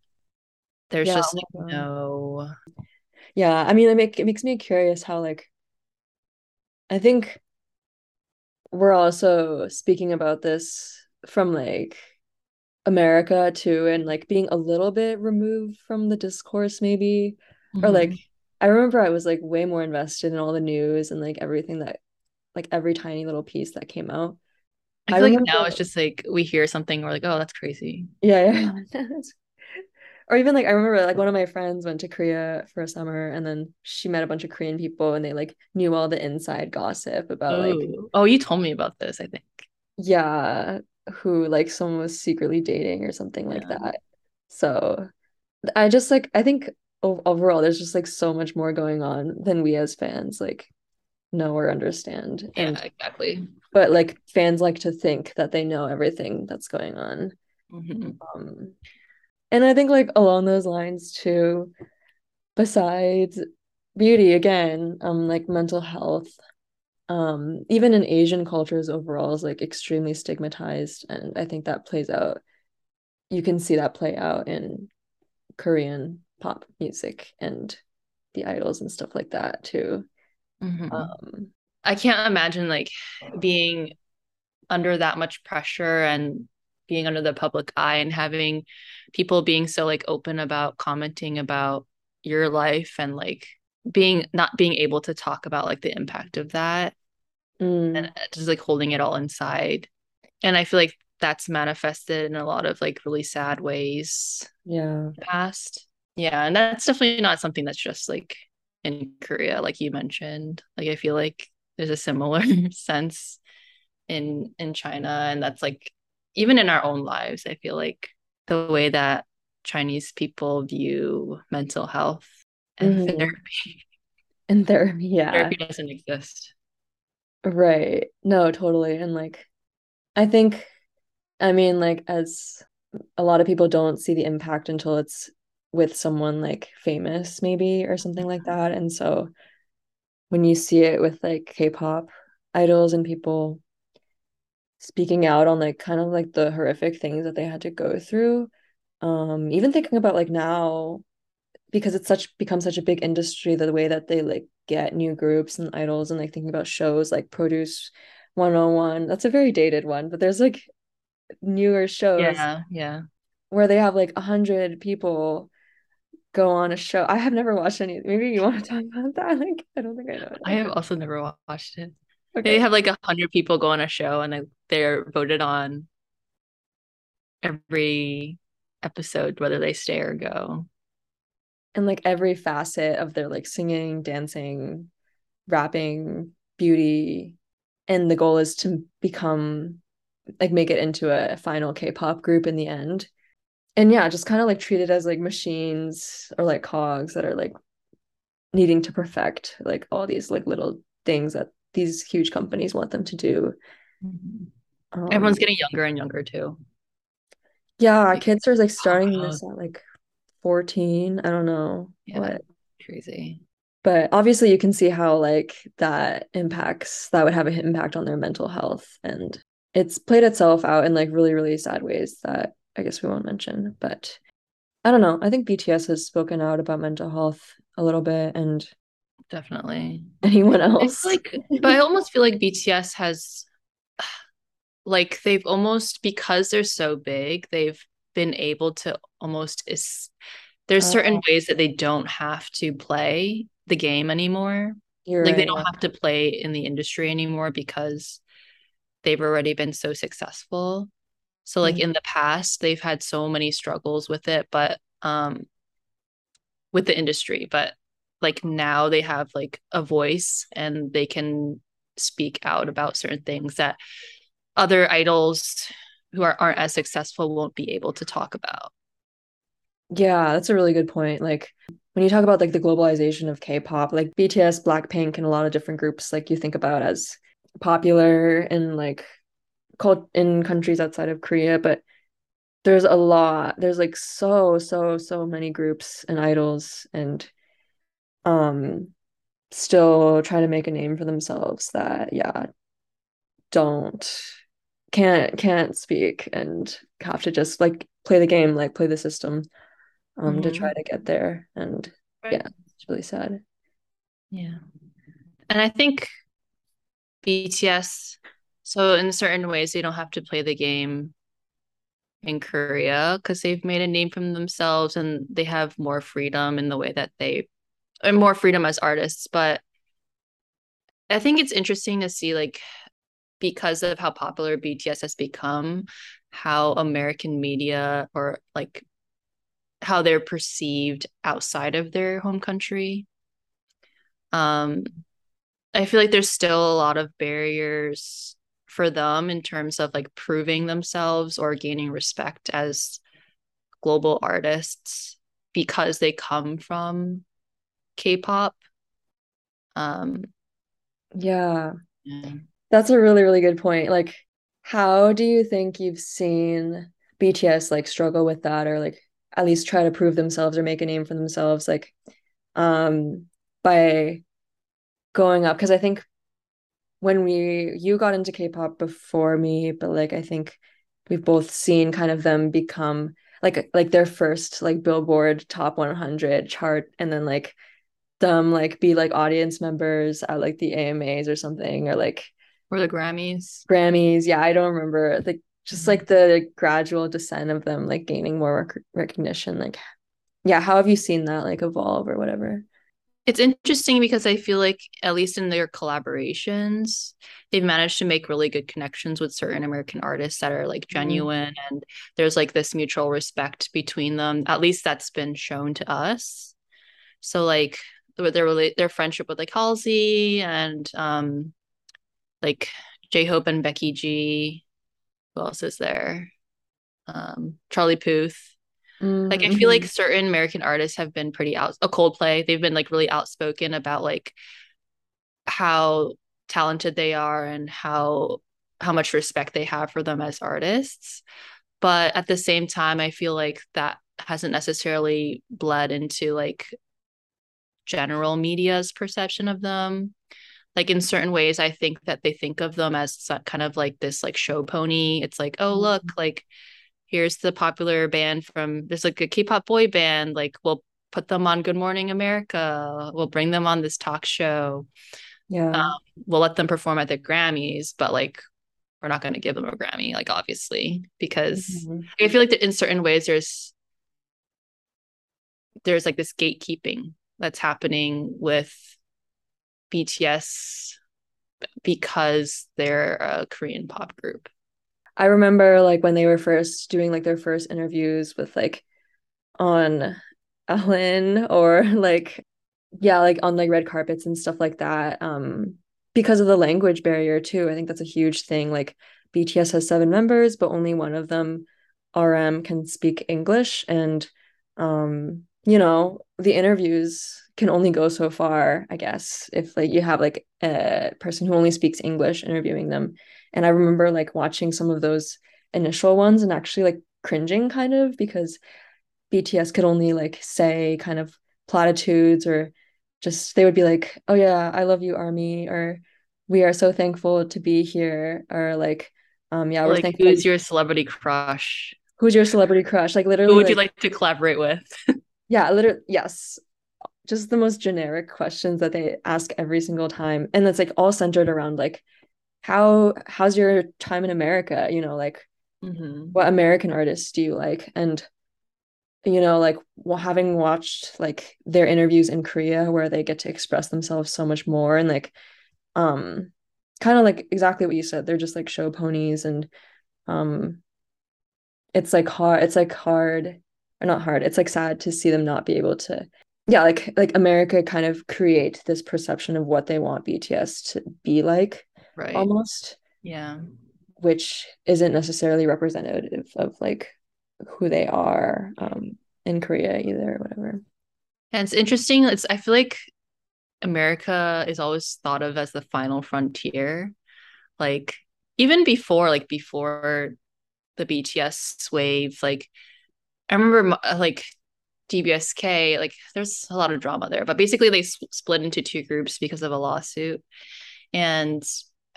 there's Yeah, just oh like no Yeah, I mean, it, make, it makes me curious how like I think we're also speaking about this from like America too, and like being a little bit removed from the discourse, maybe. Or like, Mhm. I remember I was like way more invested in all the news and like everything that, like every tiny little piece that came out. I I feel like now it's just like we hear something we're like oh that's crazy. yeah, yeah. Or even like I remember like one of my friends went to Korea for a summer and then she met a bunch of Korean people and they like knew all the inside gossip about like Oh, oh, you told me about this, I think. yeah, who like someone was secretly dating or something like Yeah. that. So I just like I think overall there's just like so much more going on than we as fans like know or understand. Yeah, And exactly. but like fans like to think that they know everything that's going on. Mhm. Um and I think like along those lines too, besides beauty again, um like mental health, um even in Asian cultures overall is like extremely stigmatized and I think that plays out you can see that play out in Korean pop music and the idols and stuff like that too. Mhm. Um, I can't imagine like being under that much pressure and being under the public eye and having people being so like open about commenting about your life and like being not being able to talk about like the impact of that mm, and just like holding it all inside. And I feel like that's manifested in a lot of like really sad ways yeah. past. Yeah, and that's definitely not something that's just like in Korea, like you mentioned. Like I feel like there's a similar sense in in China, and that's like even in our own lives. I feel like the way that Chinese people view mental health and Mhm. therapy. And there, yeah, Therapy doesn't exist. right. No, totally. And like, I think, I mean, like, as a lot of people don't see the impact until it's with someone like famous maybe or something like that and so when you see it with like K-pop idols and people speaking out on like kind of like the horrific things that they had to go through um even thinking about like now because it's such become such a big industry the way that they like get new groups and idols and like thinking about shows like Produce 101 that's a very dated one but there's like newer shows yeah yeah. where they have like a hundred people go on a show. I have never watched any maybe you want to talk about that? Like I don't think I know I have also never watched it. Okay. they have like a hundred people go on a show and they're voted on every episode whether they stay or go and like every facet of their like singing, dancing, rapping, beauty. And the goal is to become like make it into a final K-pop group in the end. And yeah, just kind of like treated as like machines or like cogs that are like needing to perfect like all these like little things that these huge companies want them to do. Mm-hmm. Um, Everyone's getting younger and younger too. Yeah, like, kids are like starting this at like 14. I don't know yeah, what. Crazy. But obviously you can see how like that impacts that would have an impact on their mental health and it's played itself out in like really really sad ways that I guess we won't mention, but I don't know. I think BTS has spoken out about mental health a little bit and definitely anyone else. It's like but I almost feel like BTS has like they've almost because they're so big, they've been able to almost is there's certain oh. ways that they don't have to play the game anymore. You're like right, they don't have to play in the industry anymore because they've already been so successful. So like mm-hmm. in the past they've had so many struggles with it but um with the industry but like now they have like a voice and they can speak out about certain things that other idols who are, aren't as successful won't be able to talk about. Yeah, that's a really good point. Like when you talk about like the globalization of K-pop, like BTS, Blackpink, and a lot of different groups, like you think about as popular in like called in countries outside of Korea, but there's a lot. There's like so, so, so many groups and idols and um still trying to make a name for themselves that yeah don't can't can't speak and have to just like play the game like play the system um mm-hmm. to try to get there and right. yeah it's really sad yeah and i think bts so in certain ways they don't have to play the game in korea because they've made a name for themselves and they have more freedom in the way that they and more freedom as artists but i think it's interesting to see like because of how popular BTS has become, how American media or like how they're perceived outside of their home country. Um, I feel like there's still a lot of barriers for them in terms of like proving themselves or gaining respect as global artists because they come from K-pop. Um, yeah. yeah. That's a really, really good point. Like, how do you think you've seen BTS like struggle with that or like at least try to prove themselves or make a name for themselves like um by going up because I think when we you got into K-pop before me but like I think we've both seen kind of them become like like their first like Billboard top 100 chart and then like them like be like audience members at like the AMAs or something or like or the Grammys. Grammys, yeah, I don't remember. Like just mm-hmm. like the gradual descent of them like gaining more rec- recognition like yeah, how have you seen that like evolve or whatever? It's interesting because I feel like at least in their collaborations, they've managed to make really good connections with certain American artists that are like mm-hmm. genuine mm. and there's like this mutual respect between them. At least that's been shown to us. So like their their friendship with like Halsey and um like J Hope and Becky G. Who else is there? Um, Charlie Puth. Mm-hmm. Like I feel like mm-hmm. certain American artists have been pretty out. A Coldplay, they've been like really outspoken about like how talented they are and how how much respect they have for them as artists. But at the same time, I feel like that hasn't necessarily bled into like general media's perception of them like in certain ways i think that they think of them as kind of like this like show pony. It's like oh look mm-hmm. like here's the popular band from there's like a k-pop boy band. Like we'll put them on good morning america. We'll bring them on this talk show. Yeah. Um, we'll let them perform at the grammys but like we're not going to give them a grammy like obviously because mm-hmm. i feel like that in certain ways there's there's like this gatekeeping that's happening with BTS because they're a Korean pop group. I remember like when they were first doing like their first interviews with like on Ellen or like yeah, like on like red carpets and stuff like that. Um because of the language barrier too. I think that's a huge thing. Like BTS has seven members, but only one of them RM can speak English and um you know, the interviews can only go so far, I guess, if like you have like a person who only speaks English interviewing them. And I remember like watching some of those initial ones and actually like cringing kind of because BTS could only like say kind of platitudes or just they would be like, "Oh yeah, I love you army," or "We are so thankful to be here," or like, um, yeah, we're like, thankful. Who's your celebrity crush? Who's your celebrity crush? Like literally, who would like, you like to collaborate with? yeah, literally, yes, just the most generic questions that they ask every single time and it's like all centered around like how how's your time in america you know like mm-hmm. what american artists do you like and you know like well, having watched like their interviews in korea where they get to express themselves so much more and like um kind of like exactly what you said they're just like show ponies and um it's like hard it's like hard or not hard. It's like sad to see them not be able to yeah like like america kind of create this perception of what they want bts to be like right. almost. Yeah. Which isn't necessarily representative of like who they are um in korea either or whatever. And it's interesting. It's i feel like america is always thought of as the final frontier. Like even before like before the bts wave like i remember like DBSK, like there's a lot of drama there, but basically they split into two groups because of a lawsuit. And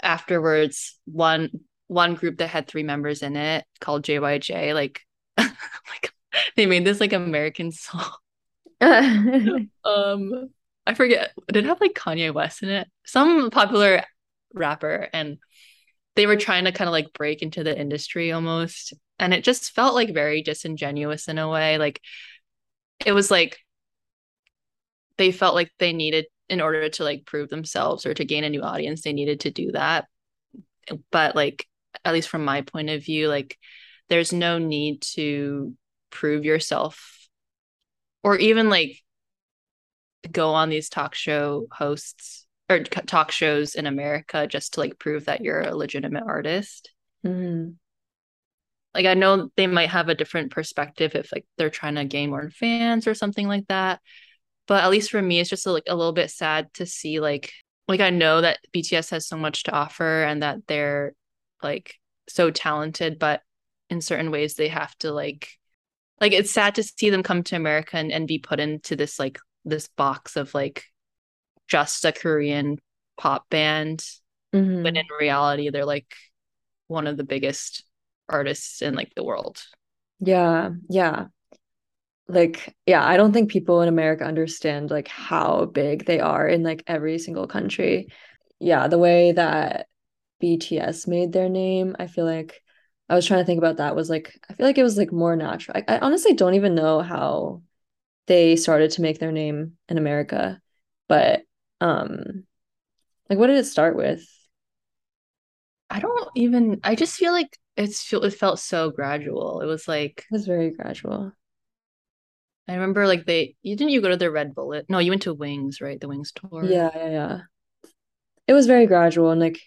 afterwards, one one group that had three members in it called JYJ, like like they made this like American song. um I forget, did it have like Kanye West in it? Some popular rapper and they were trying to kind of like break into the industry almost and it just felt like very disingenuous in a way like it was like they felt like they needed in order to like prove themselves or to gain a new audience they needed to do that. But like at least from my point of view like there's no need to prove yourself or even like go on these talk show hosts or talk shows in America just to like prove that you're a legitimate artist. Mm-hmm like I know they might have a different perspective if like they're trying to gain more fans or something like that. But at least for me, it's just like a little bit sad to see like like I know that BTS has so much to offer and that they're like so talented, but in certain ways they have to like like it's sad to see them come to America and, and be put into this like this box of like just a Korean pop band. Mm-hmm. But in reality, they're like one of the biggest artists in like the world. Yeah, yeah. Like, yeah, I don't think people in America understand like how big they are in like every single country. Yeah, the way that BTS made their name, I feel like I was trying to think about that was like I feel like it was like more natural. I, I honestly don't even know how they started to make their name in America, but um like what did it start with? I don't even I just feel like it's feel it felt so gradual. It was like it was very gradual. I remember like they you didn't you go to the Red Bullet? No, you went to Wings, right? The Wings tour. Yeah, yeah, yeah. It was very gradual and like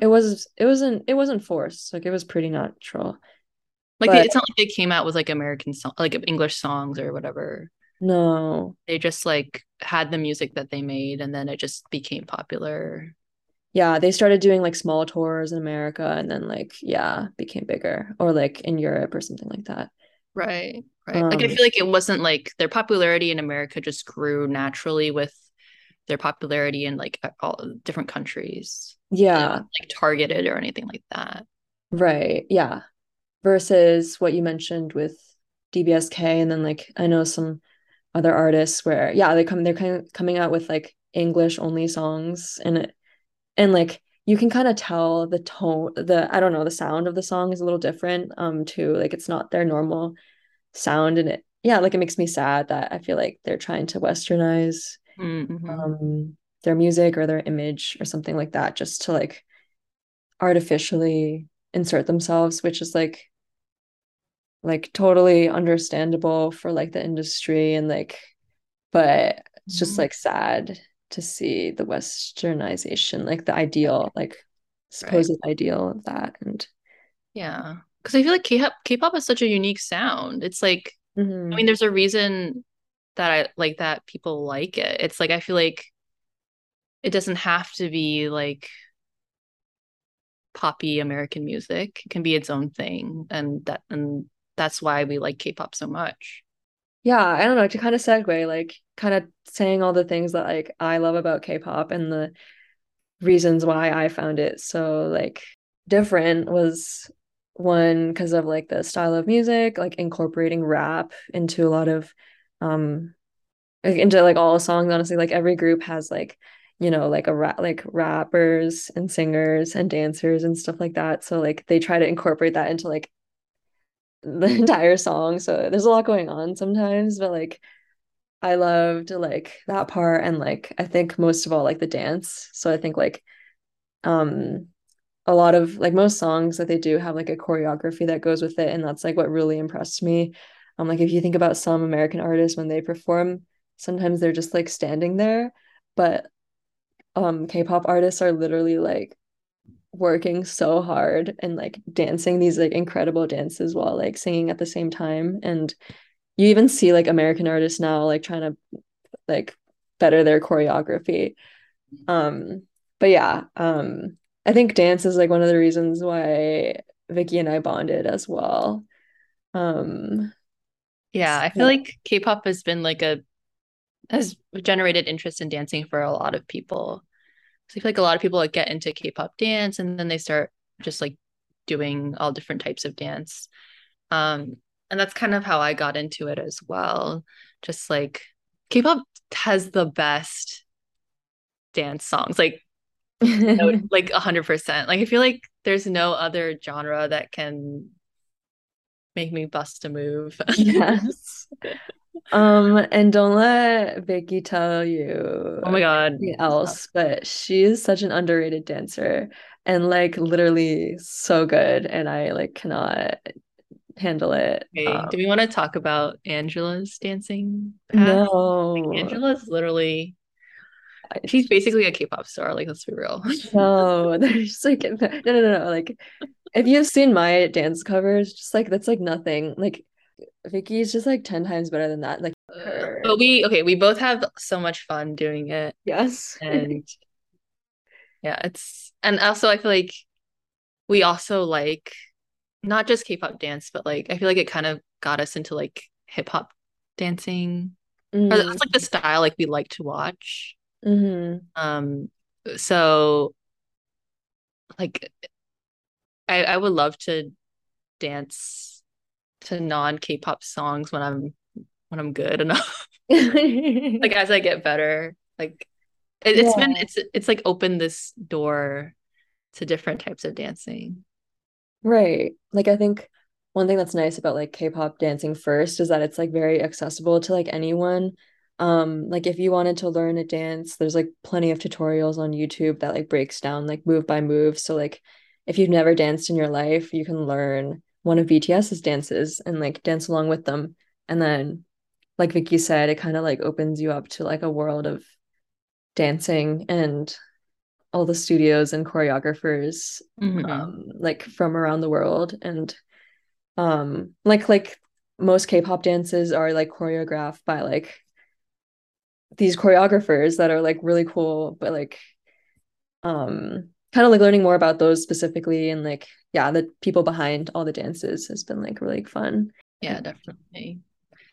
it was it wasn't it wasn't forced. Like it was pretty natural. Like but, it's not like they came out with like American song like English songs or whatever. No. They just like had the music that they made and then it just became popular yeah, they started doing like small tours in America and then like yeah, became bigger or like in Europe or something like that. Right. Right. Um, like I feel like it wasn't like their popularity in America just grew naturally with their popularity in like all different countries. Yeah. Like targeted or anything like that. Right. Yeah. Versus what you mentioned with DBSK and then like I know some other artists where yeah, they come they're kind of coming out with like English only songs and it and like you can kind of tell the tone the I don't know the sound of the song is a little different um too like it's not their normal sound and it yeah like it makes me sad that I feel like they're trying to westernize mm-hmm. um their music or their image or something like that just to like artificially insert themselves which is like like totally understandable for like the industry and like but it's just mm-hmm. like sad to see the westernization like the ideal like supposed right. ideal of that and yeah because i feel like k-pop k-pop is such a unique sound it's like mm-hmm. i mean there's a reason that i like that people like it it's like i feel like it doesn't have to be like poppy american music it can be its own thing and that and that's why we like K-pop so much. Yeah, I don't know, to kind of segue, like kind of saying all the things that like I love about K-pop and the reasons why I found it so like different was one because of like the style of music, like incorporating rap into a lot of um into like all songs honestly like every group has like you know like a rap like rappers and singers and dancers and stuff like that so like they try to incorporate that into like the entire song. So there's a lot going on sometimes, but like I loved like that part and like I think most of all like the dance. So I think like um a lot of like most songs that they do have like a choreography that goes with it and that's like what really impressed me. Um like if you think about some American artists when they perform, sometimes they're just like standing there, but um K-pop artists are literally like working so hard and like dancing these like incredible dances while like singing at the same time and you even see like American artists now like trying to like better their choreography. Um but yeah um I think dance is like one of the reasons why Vicky and I bonded as well. Um yeah I feel yeah. like K-pop has been like a has generated interest in dancing for a lot of people I feel like a lot of people like get into K-pop dance and then they start just like doing all different types of dance. Um, and that's kind of how I got into it as well. Just like K-pop has the best dance songs, like like a hundred percent. Like I feel like there's no other genre that can make me bust a move. yes. Um, and don't let Vicky tell you oh my god else, but she is such an underrated dancer and like literally so good, and I like cannot handle it. Okay. Um, Do we want to talk about Angela's dancing? Path? No, like, Angela's literally she's basically a K-pop star. Like, let's be real. no, there's like no, no, no, no. Like, if you've seen my dance covers, just like that's like nothing. Like Vicky is just like 10 times better than that. Like her. But we okay, we both have so much fun doing it. Yes. And yeah, it's and also I feel like we also like not just K-pop dance, but like I feel like it kind of got us into like hip hop dancing. Mm. Or that's like the style like we like to watch. Mm-hmm. Um so like I I would love to dance to non K-pop songs when I'm when I'm good enough. like as I get better, like it, has yeah. been it's it's like opened this door to different types of dancing. Right. Like I think one thing that's nice about like K-pop dancing first is that it's like very accessible to like anyone. Um like if you wanted to learn a dance, there's like plenty of tutorials on YouTube that like breaks down like move by move. So like if you've never danced in your life, you can learn one of BTS's dances and like dance along with them. And then, like Vicky said, it kind of like opens you up to like a world of dancing and all the studios and choreographers mm-hmm. um, like from around the world and um like like most K-pop dances are like choreographed by like these choreographers that are like really cool but like um kind of like learning more about those specifically and like yeah the people behind all the dances has been like really fun Yeah, definitely.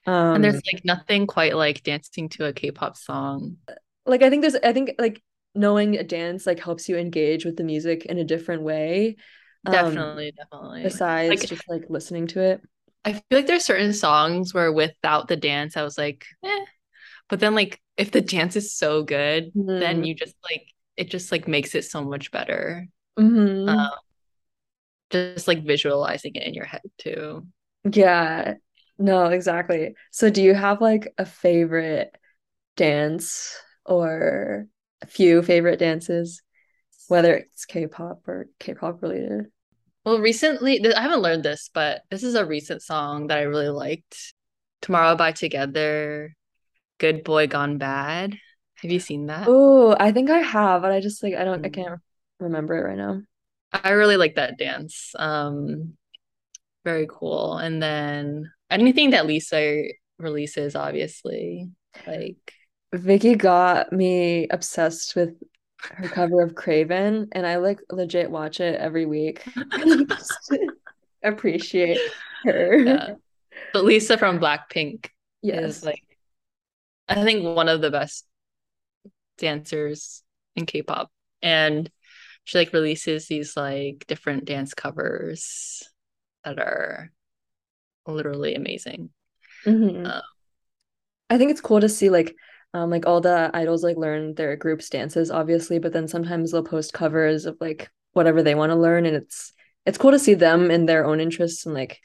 Um, And there's like nothing quite like dancing to a K-pop song. like I think there's I think like knowing a dance like helps you engage with the music in a different way. Um, Definitely, definitely. besides Like just like listening to it. I feel like there's certain songs where without the dance, I was like, eh. But then like if the dance is so good, then Mhm. you just like it just like makes it so much better. Mhm. Um, just like visualizing it in your head too. Yeah. No, exactly. So do you have like a favorite dance or a few favorite dances, whether it's K-pop or K-pop related? Well, recently, I haven't learned this, but this is a recent song that I really liked. Tomorrow by Together, Good Boy Gone Bad. Have you seen that? Oh, I think I have, but I just like I don't I Mm. can't remember it right now. I really like that dance. Um, very cool. And then anything that Lisa releases, obviously, like Vicky got me obsessed with her cover of Craven, and I like legit watch it every week. Appreciate her. yeah. But Lisa from Blackpink is like I think one of the best dancers in K-pop. And she like releases these like different dance covers that are literally amazing. Mhm. Um, I think it's cool to see like um like all the idols like learn their group's dances obviously, but then sometimes they'll post covers of like whatever they want to learn and it's it's cool to see them in their own interests and like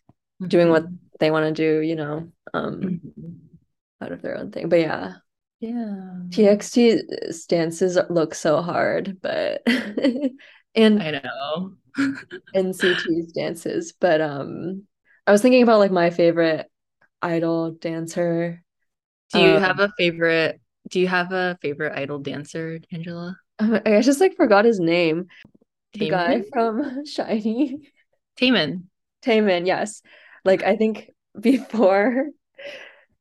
doing what they want to do, you know, um Mhm. out of their own thing. But yeah, Yeah. TXT dances look so hard, but and I know. NCT's dances, but um I was thinking about like my favorite idol dancer. Do you Um, have a favorite do you have a favorite idol dancer, Angela? I just like forgot his name. The guy from SHINee. Taemin. Taemin, yes. Like I think before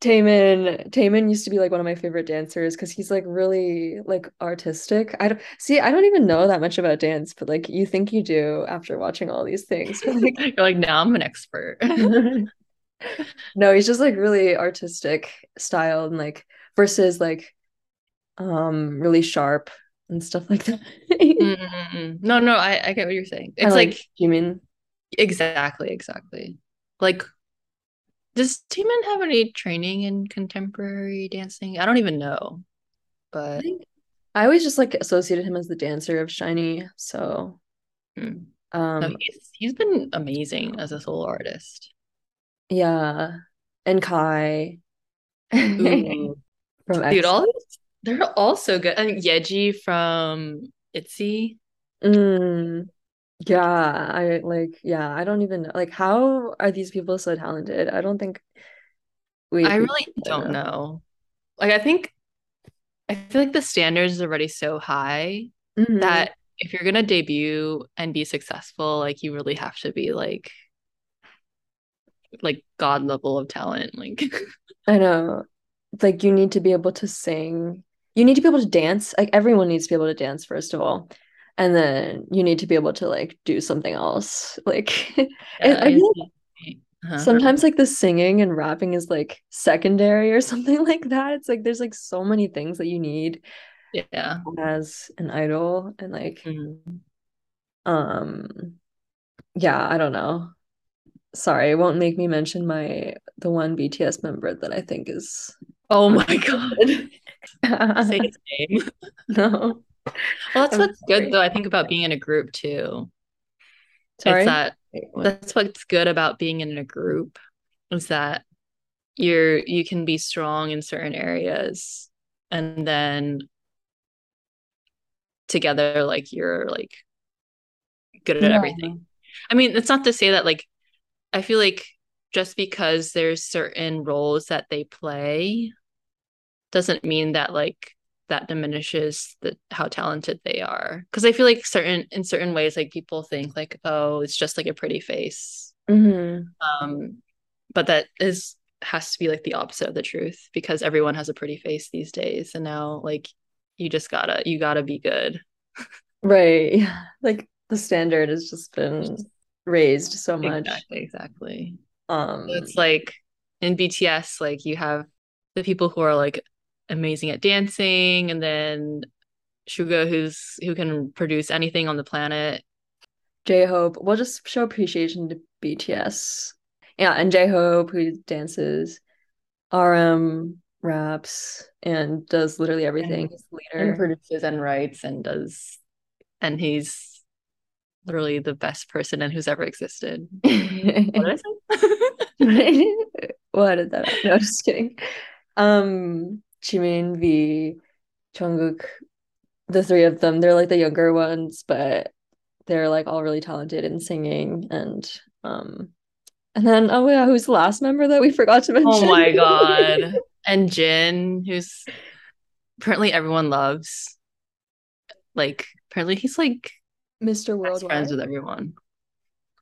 Taemin, Taemin used to be like one of my favorite dancers because he's like really like artistic. I don't see, I don't even know that much about dance, but like you think you do after watching all these things. But like You're like, now I'm an expert. no, he's just like really artistic styled and like versus like um really sharp and stuff like that. Mm-mm-mm. No, no, I, I get what you're saying. It's like like Jimin. exactly, exactly. Like, does Taemin have any training in contemporary dancing? I don't even know, I but think I always just like associated him as the dancer of SHINee. So mm. no, um he's he's been amazing as a solo artist. yeah. And Kai from dude, all they're all so good. And Yeji from ITZY. Mm, yeah, I like yeah, I don't even know like how are these people so talented? I don't think we I really don't enough. know. Like, I think I feel like the standards is already so high Mhm. that if you're gonna debut and be successful, like you really have to be like like god level of talent. Like I know. Like you need to be able to sing. You need to be able to dance. Like everyone needs to be able to dance, first of all. And then you need to be able to like do something else. Like yeah, I feel like it's uh sometimes like the singing and rapping is like secondary or something like that. It's like there's like so many things that you need yeah. as an idol and like Mhm. um yeah, I don't know. Sorry, it won't make me mention my the one BTS member that I think is Oh my God. Say his name. No, Well, that's I'm what's good though, I think about being in a group too. It's Sorry. that that's what's good about being in a group is that you're you can be strong in certain areas and then together like you're like good at Yeah. everything. I mean, it's not to say that like I feel like just because there's certain roles that they play doesn't mean that like that diminishes the how talented they are. Because I feel like certain in certain ways, like people think like, oh, it's just like a pretty face. hmm Um, but that is has to be like the opposite of the truth because everyone has a pretty face these days. And now like you just gotta you gotta be good. Right. Yeah. Like the standard has just been raised so much. Exactly, exactly. Um it's like in BTS, like you have the people who are like amazing at dancing, and then Suga, who's who can produce anything on the planet. J-Hope. We'll just show appreciation to BTS. Yeah, and J-Hope who dances, RM raps, and does literally everything. And, He's and leader. produces and writes and does, and he's literally the best person and who's ever existed. what did I say? what did that? No, just kidding. Um, Jimin, V, Jungkook, the three of them, they're like the younger ones, but they're like all really talented in singing and um and then oh yeah, who's the last member that we forgot to mention? Oh my god. and Jin, who's apparently everyone loves. Like apparently he's like Mr. Worldwide. friends with everyone.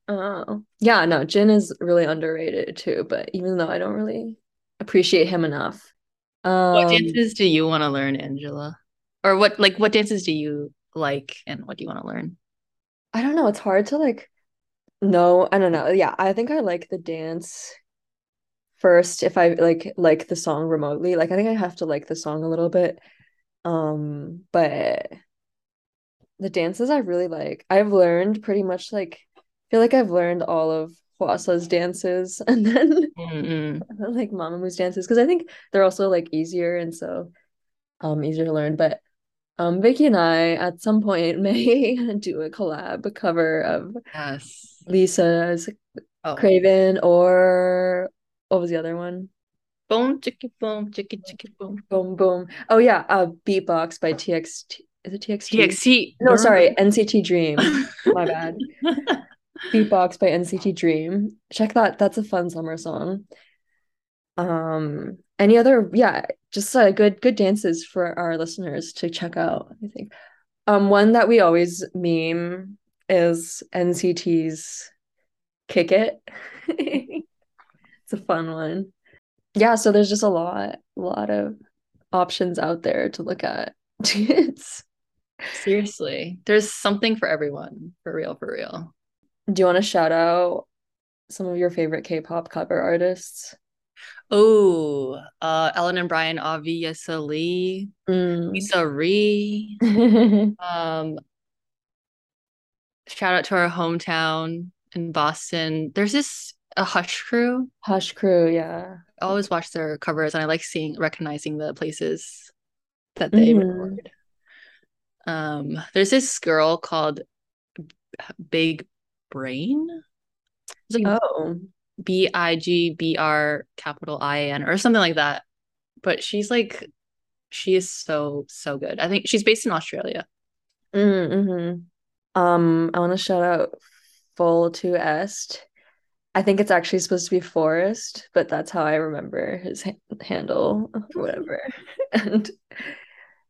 Oh. Yeah, no, Jin is really underrated too, but even though I don't really appreciate him enough. Um, what dances do you want to learn, Angela? Or what like what dances do you like and what do you want to learn? I don't know, it's hard to like no, I don't know. Yeah, I think I like the dance first if I like like the song remotely. Like I think I have to like the song a little bit. Um, but the dances I really like. I've learned pretty much like I feel like I've learned all of Hwasa's dances and then Mm-mm. like Mamamoo dances because I think they're also like easier and so um easier to learn. But um Vicky and I at some point may do a collab cover of Yes. Lisa's Oh. Craven or what was the other one? Boom, chicka boom, chicka chicka boom. Boom boom. Oh yeah, uh Beatbox by TXT. Is it TXT? TXT. No, sorry, NCT Dream. My bad. Beatbox by NCT Dream. Check that. That's a fun summer song. Um, any other, yeah, just uh, good good dances for our listeners to check out, I think. Um, one that we always meme is NCT's Kick It. It's a fun one. Yeah, so there's just a lot, a lot of options out there to look at. Seriously. There's something for everyone. For real, for real. Do you want to shout out some of your favorite K-pop cover artists? Oh, uh Ellen and Brian, obviously. Mm. Lisa Rhee. Um, shout out to our hometown in Boston. There's this a Hush crew. Hush Crew, yeah. I always watch their covers and I like seeing recognizing the places that they Mhm. record. Um, there's this girl called Big Brain. It's like Oh, B I G B R capital I N or something like that. But she's like, she is so, so good. I think she's based in Australia. mm-hmm. Um, I want to shout out Full to Est. I think it's actually supposed to be Forest, but that's how I remember his ha handle, whatever. And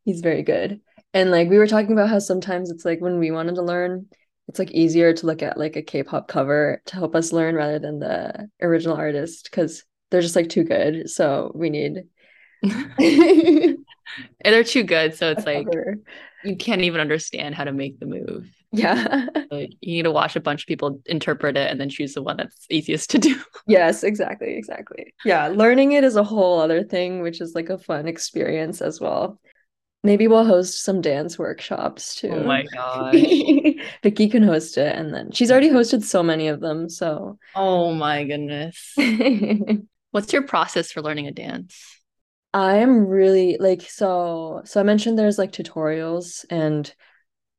he's very good. And like we were talking about how sometimes it's like when we wanted to learn, it's like easier to look at like a K-pop cover to help us learn rather than the original artist because they're just like too good. So we need And they're too good. So it's like you can't even understand how to make the move. Yeah. Like you need to watch a bunch of people interpret it and then choose the one that's easiest to do. Yes, exactly, exactly. Yeah, learning it is a whole other thing, which is like a fun experience as well. Maybe we'll host some dance workshops oh too. Oh my gosh. Vicky can host it, and then she's already hosted so many of them. So Oh my goodness. What's your process for learning a dance? I am really like so so I mentioned there's like tutorials and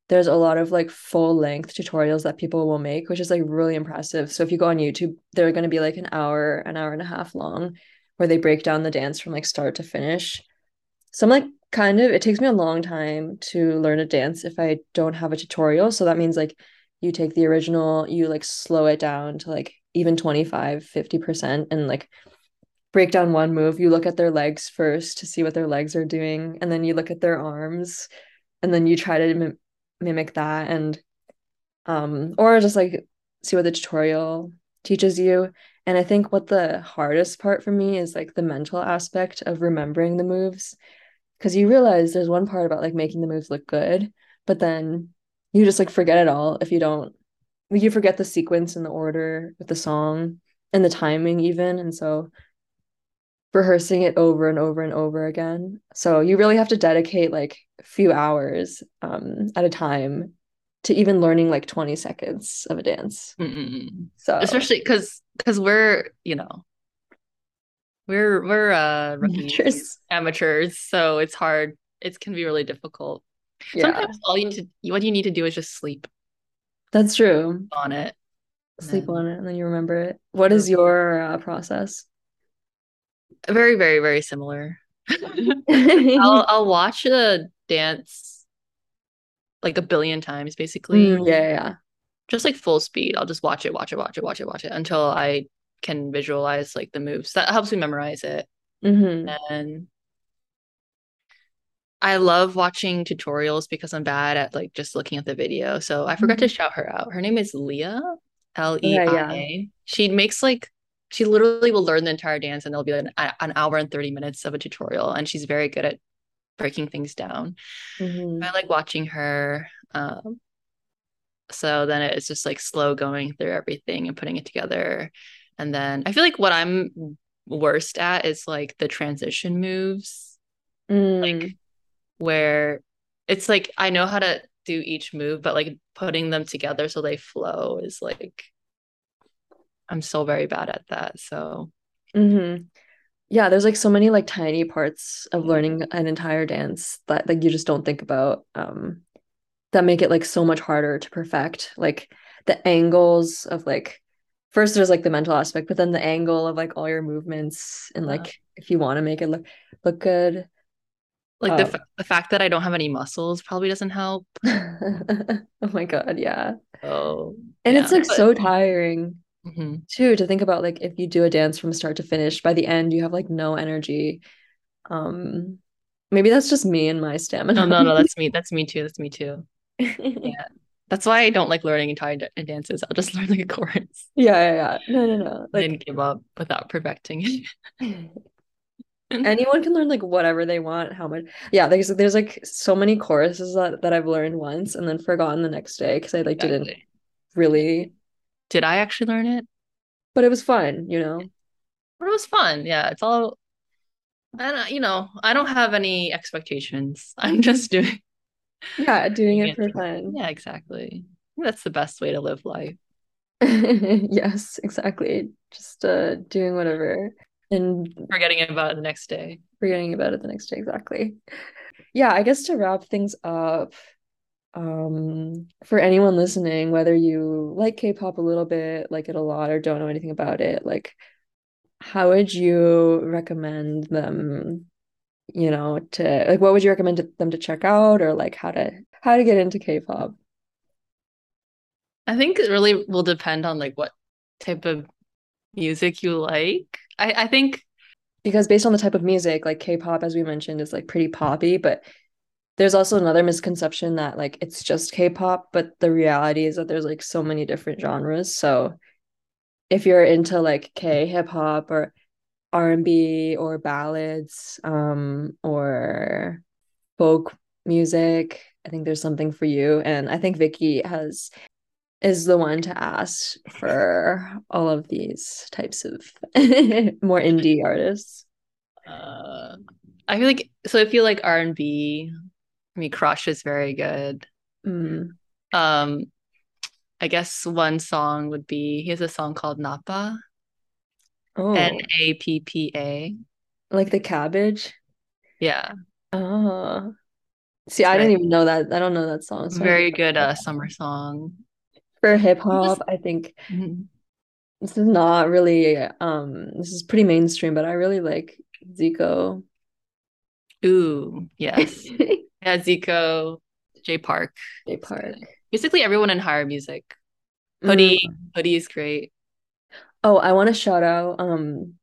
there's a lot of like full length tutorials that people will make, which is like really impressive. So if you go on YouTube, they're going to be like an hour, an hour and a half long where they break down the dance from like start to finish. So I'm like kind of it takes me a long time to learn a dance if I don't have a tutorial. So that means like you take the original, you like slow it down to like even 25, 50% and like break down one move. You look at their legs first to see what their legs are doing, and then you look at their arms, and then you try to mim- mimic that, and um, or just like see what the tutorial teaches you. And I think what the hardest part for me is like the mental aspect of remembering the moves, because you realize there's one part about like making the moves look good, but then you just like forget it all if you don't. You forget the sequence and the order with the song and the timing even. And so rehearsing it over and over and over again. So you really have to dedicate like a few hours um, at a time to even learning like 20 seconds of a dance. Mm-mm. So especially because because we're you know we're we're uh rookies, Amateurs. amateurs, so it's hard. It can be really difficult. yeah, Sometimes all you need to what you need to do is just sleep that's true. on it. Sleep then- on it and then you remember it. What is your uh, process? Very, very, very similar. I'll I'll watch a dance like a billion times, basically. Mm, yeah, yeah, yeah. Just like full speed. I'll just watch it, watch it, watch it, watch it, watch it until I can visualize like the moves. That helps me memorize it. Mhm. And I love watching tutorials because I'm bad at like just looking at the video. So I forgot to shout her out. Her name is Leia, L E I A. She makes like she literally will learn the entire dance and there'll be like an, an hour and 30 minutes of a tutorial and she's very good at breaking things down. Mhm. I like watching her. Um, so then it's just like slow going through everything and putting it together. And then I feel like what I'm worst at is like the transition moves, Mm. like where it's like I know how to do each move, but like putting them together so they flow is like I'm so very bad at that. So Mhm. Yeah, there's like so many like tiny parts of learning an entire dance that like you just don't think about um that make it like so much harder to perfect. Like the angles of like first there's like the mental aspect, but then the angle of like all your movements and like if you want to make it look look good. like the Um. fa- the fact that I don't have any muscles probably doesn't help. Oh my God, yeah. So And yeah, it's like but- so tiring. Mhm. too to think about like if you do a dance from start to finish by the end you have like no energy um maybe that's just me and my stamina No, no, no, that's me. That's me too. That's me too. That's why I don't like learning entire da- dances. I'll just learn like a chorus yeah yeah yeah no no no and like give up without perfecting it. anyone can learn like whatever they want how much yeah there's there's like so many choruses that, that I've learned once and then forgotten the next day because I like didn't really Did I actually learn it? but it was fun you know But it was fun. Yeah, it's all. I don't, you know, I don't have any expectations. I'm just doing. Yeah doing it for fun Yeah, exactly. That's the best way to live life. yes exactly just uh doing whatever and Forgetting about it the next day. forgetting about it the next day exactly yeah i guess to wrap things up um for anyone listening whether you like k-pop a little bit like it a lot or don't know anything about it like how would you recommend them you know to like what would you recommend to- them to check out or like how to how to get into k-pop I think it really will depend on like what type of music you like. I, I think because based on the type of music like k-pop as we mentioned is like pretty poppy but there's also another misconception that like it's just k-pop but the reality is that there's like so many different genres so if you're into like k hip hop or R&B or ballads um or folk music i think there's something for you and i think Vicky has is the one to ask for all of these types of more indie artists uh I feel like so if you like R&B, I mean Crush is very good. Mm. Um I guess one song would be he has a song called Nappa, Oh, N-A-P-P-A. like the cabbage. Yeah, Oh, see, I didn't even know that. I don't know that song. So very good uh summer song. for hip hop. I think Mhm. this is not really um this is pretty mainstream, but I really like Zico. Ooh, yes. Yeah, Zico, Jay Park. Jay Park. Basically everyone in higher music. Mm. Hoody, Hoody is great. Oh, I want to shout out um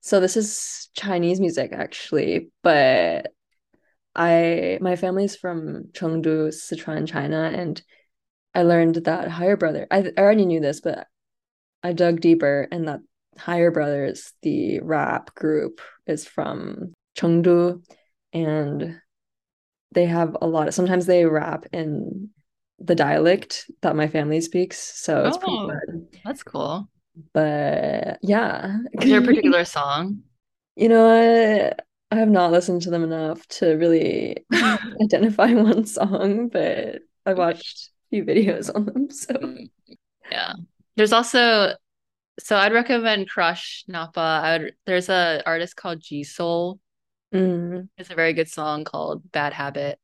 so this is Chinese music actually, but I my family's from Chengdu, Sichuan, China, and I learned that Higher Brother. I, I already knew this, but I dug deeper, and that Higher Brothers, the rap group, is from Chengdu, and they have a lot of. Sometimes they rap in the dialect that my family speaks, so it's pretty Oh. good. That's cool. But yeah. Is there a particular song? You know, I, I have not listened to them enough to really identify one song, but I watched a few videos on them. So yeah. There's also so I'd recommend Crush Nappa. I would there's a artist called G Soul. mm, It's a very good song called Bad Habit.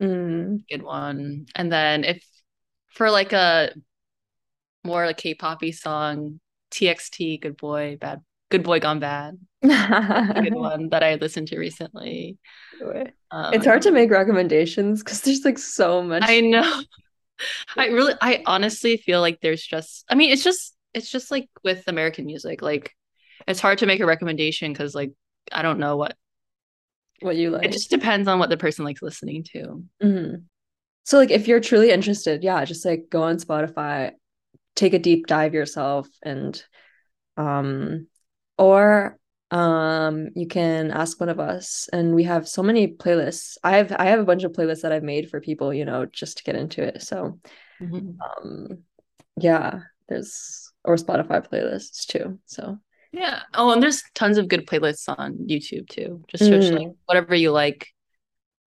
mm. Good one. And then if for like a more like K-poppy song, TXT, Good Boy, Bad Good Boy Gone Bad. A good one that I listened to recently. Um, It's hard to make recommendations because there's like so much. I know. I really I honestly feel like there's just I mean it's just it's just like with American music like it's hard to make a recommendation because like I don't know what what you like. it just depends on what the person likes listening to. Mhm. So like if you're truly interested, yeah, just like go on Spotify, take a deep dive yourself and um or um you can ask one of us and we have so many playlists. I have I have a bunch of playlists that I've made for people, you know, just to get into it. So Mhm. um yeah, there's or Spotify playlists too. So Yeah. Oh, and there's tons of good playlists on YouTube too. Just search like Mm. whatever you like.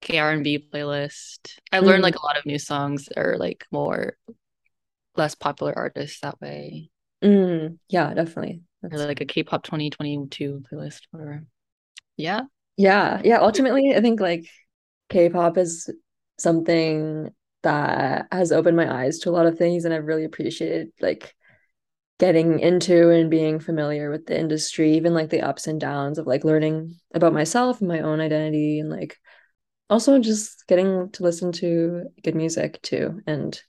K-R&B playlist. I learned Mm. like a lot of new songs or like more less popular artists that way. Mm, yeah, definitely. Or That's like a K-pop 2022 playlist, whatever. Yeah. yeah, yeah. Ultimately, I think like K-pop is something that has opened my eyes to a lot of things, and I've really appreciated like getting into and being familiar with the industry, even like the ups and downs of like learning about myself and my own identity, and like also just getting to listen to good music too, and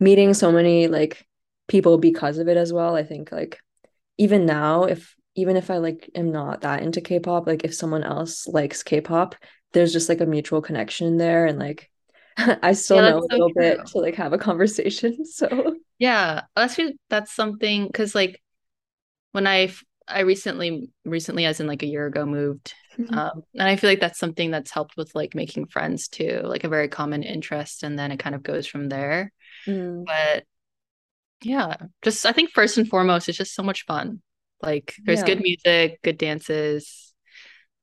meeting so many like people because of it as well. I think like even now, if even if I like am not that into K-pop, like if someone else likes K-pop, there's just like a mutual connection there, and like I still Yeah, know a so little bit to like have a conversation. So Yeah, actually, that's something because like when i i recently recently as in like a year ago moved, um, and I feel like that's something that's helped with like making friends too, like a very common interest, and then it kind of goes from there. Mm, But yeah, just I think first and foremost, it's just so much fun. Like there's yeah. good music, good dances,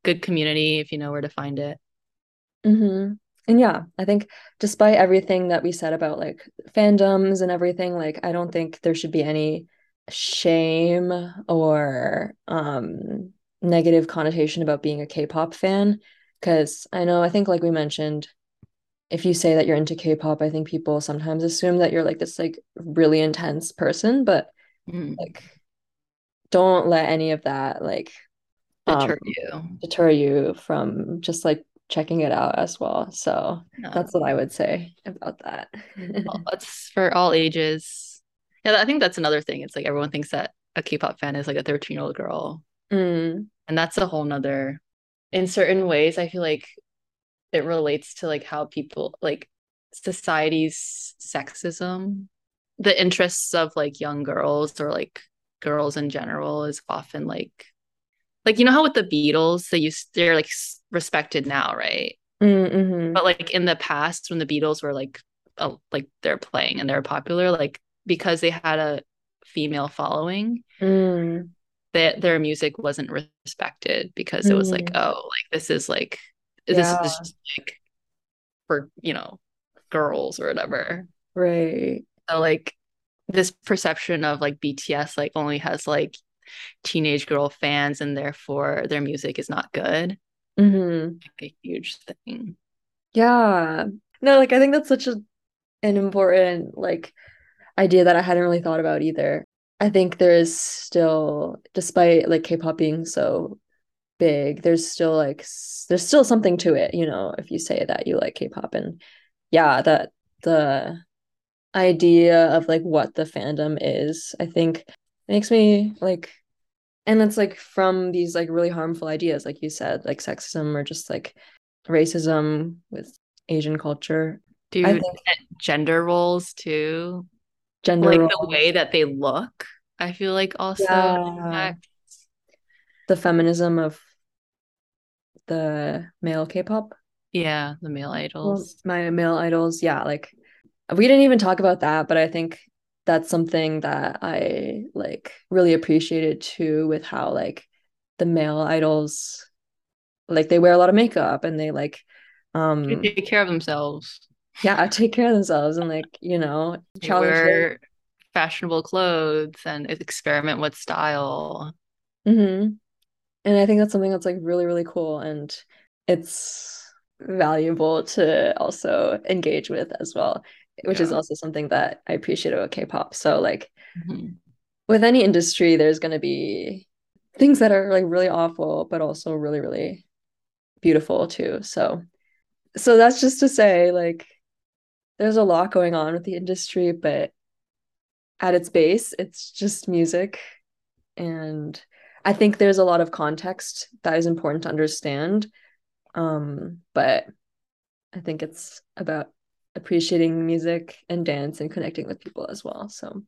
good community if you know where to find it. hmm And yeah, I think despite everything that we said about like fandoms and everything, like I don't think there should be any shame or um negative connotation about being a K-pop fan. Because I know, I think like we mentioned, if you say that you're into K-pop, I think people sometimes assume that you're like this like really intense person, but Mm, like don't let any of that like um deter you. deter you from just like checking it out as well. So Yeah. that's what I would say about that. Well, That's for all ages. Yeah, I think that's another thing. It's like everyone thinks that a K-pop fan is like a 13-year-old girl. Mm, And that's a whole nother, in certain ways, I feel like it relates to like how people like society's sexism, the interests of like young girls or like girls in general is often like like you know how with the Beatles they used they're like respected now, right? mm, mhm, But like in the past when the Beatles were like uh, like they're playing and they're popular, like because they had a female following, mm, that their music wasn't respected because it was like, mm. oh, like this is like this is just like for, you know, girls or whatever. right. So like this perception of like BTS like only has like teenage girl fans and therefore their music is not good. hmm Like a huge thing. Yeah. No, like I think that's such a an important like idea that I hadn't really thought about either. I think there is still, despite like K-pop being so big, there's still like there's still something to it, you know, if you say that you like K-pop and yeah, that the idea of like what the fandom is, I think makes me like and it's like from these like really harmful ideas, like you said, like sexism or just like racism with Asian culture. Dude, think gender roles too. gender Like the way that they look, I feel like also yeah, the feminism of the male K-pop. Yeah, the male Well, idols. my male idols, yeah, like we didn't even talk about that, but I think that's something that I like really appreciated too with how like the male idols like they wear a lot of makeup and they like um they take care of themselves. Yeah, take care of themselves and like, you know, wear fashionable clothes and experiment with style. Mm-hmm. And I think that's something that's like really, really cool and it's valuable to also engage with as well, which yeah. is also something that I appreciate about K-pop. So like mm-hmm. with any industry, there's gonna be things that are like really awful, but also really, really beautiful too. So so that's just to say like there's a lot going on with the industry, but at its base, it's just music. And I think there's a lot of context that is important to understand. Um, but I think it's about appreciating music and dance and connecting with people as well. So,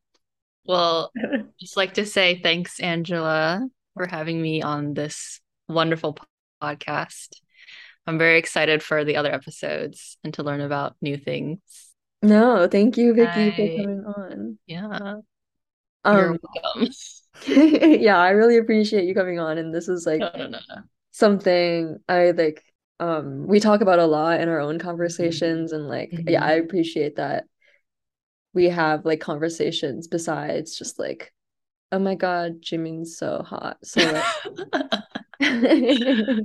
well, just like to say thanks, Angela, for having me on this wonderful podcast. I'm very excited for the other episodes and to learn about new things. No, thank you, Vicky, I... for coming on. Yeah. Um, You're welcome. yeah, I really appreciate you coming on. And this is like no, no, no, something I like um we talk about a lot in our own conversations and like mm-hmm. yeah, I appreciate that we have like conversations besides just like, oh my god, Jimin's so hot. So like I,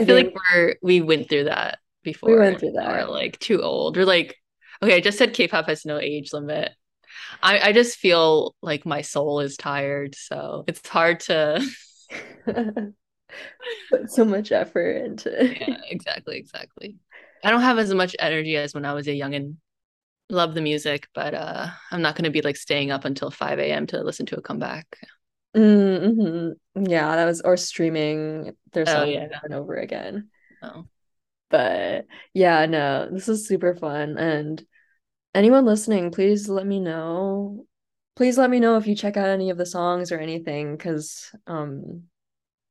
I feel think... like we're we went through that before. We went through that. We're like too old. We're like, okay, I just said K-pop has no age limit. I I just feel like my soul is tired, so it's hard to put so much effort into. yeah, exactly, exactly. I don't have as much energy as when I was a young and love the music, but uh, I'm not going to be like staying up until 5 a.m. to listen to a comeback. Mm-hmm. Yeah, that was or streaming their oh, song yeah. over and over again. Oh. But yeah, no, this is super fun. And anyone listening, please let me know. Please let me know if you check out any of the songs or anything, because um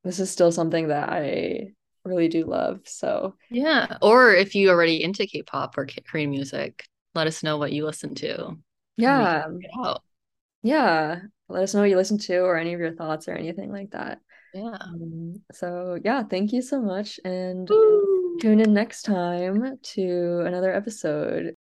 this is still something that I really do love. So yeah. Or if you already into K-pop or Korean music, let us know what you listen to. Yeah. Yeah let us know what you listen to or any of your thoughts or anything like that. Yeah. Um, so yeah, thank you so much and Woo! tune in next time to another episode.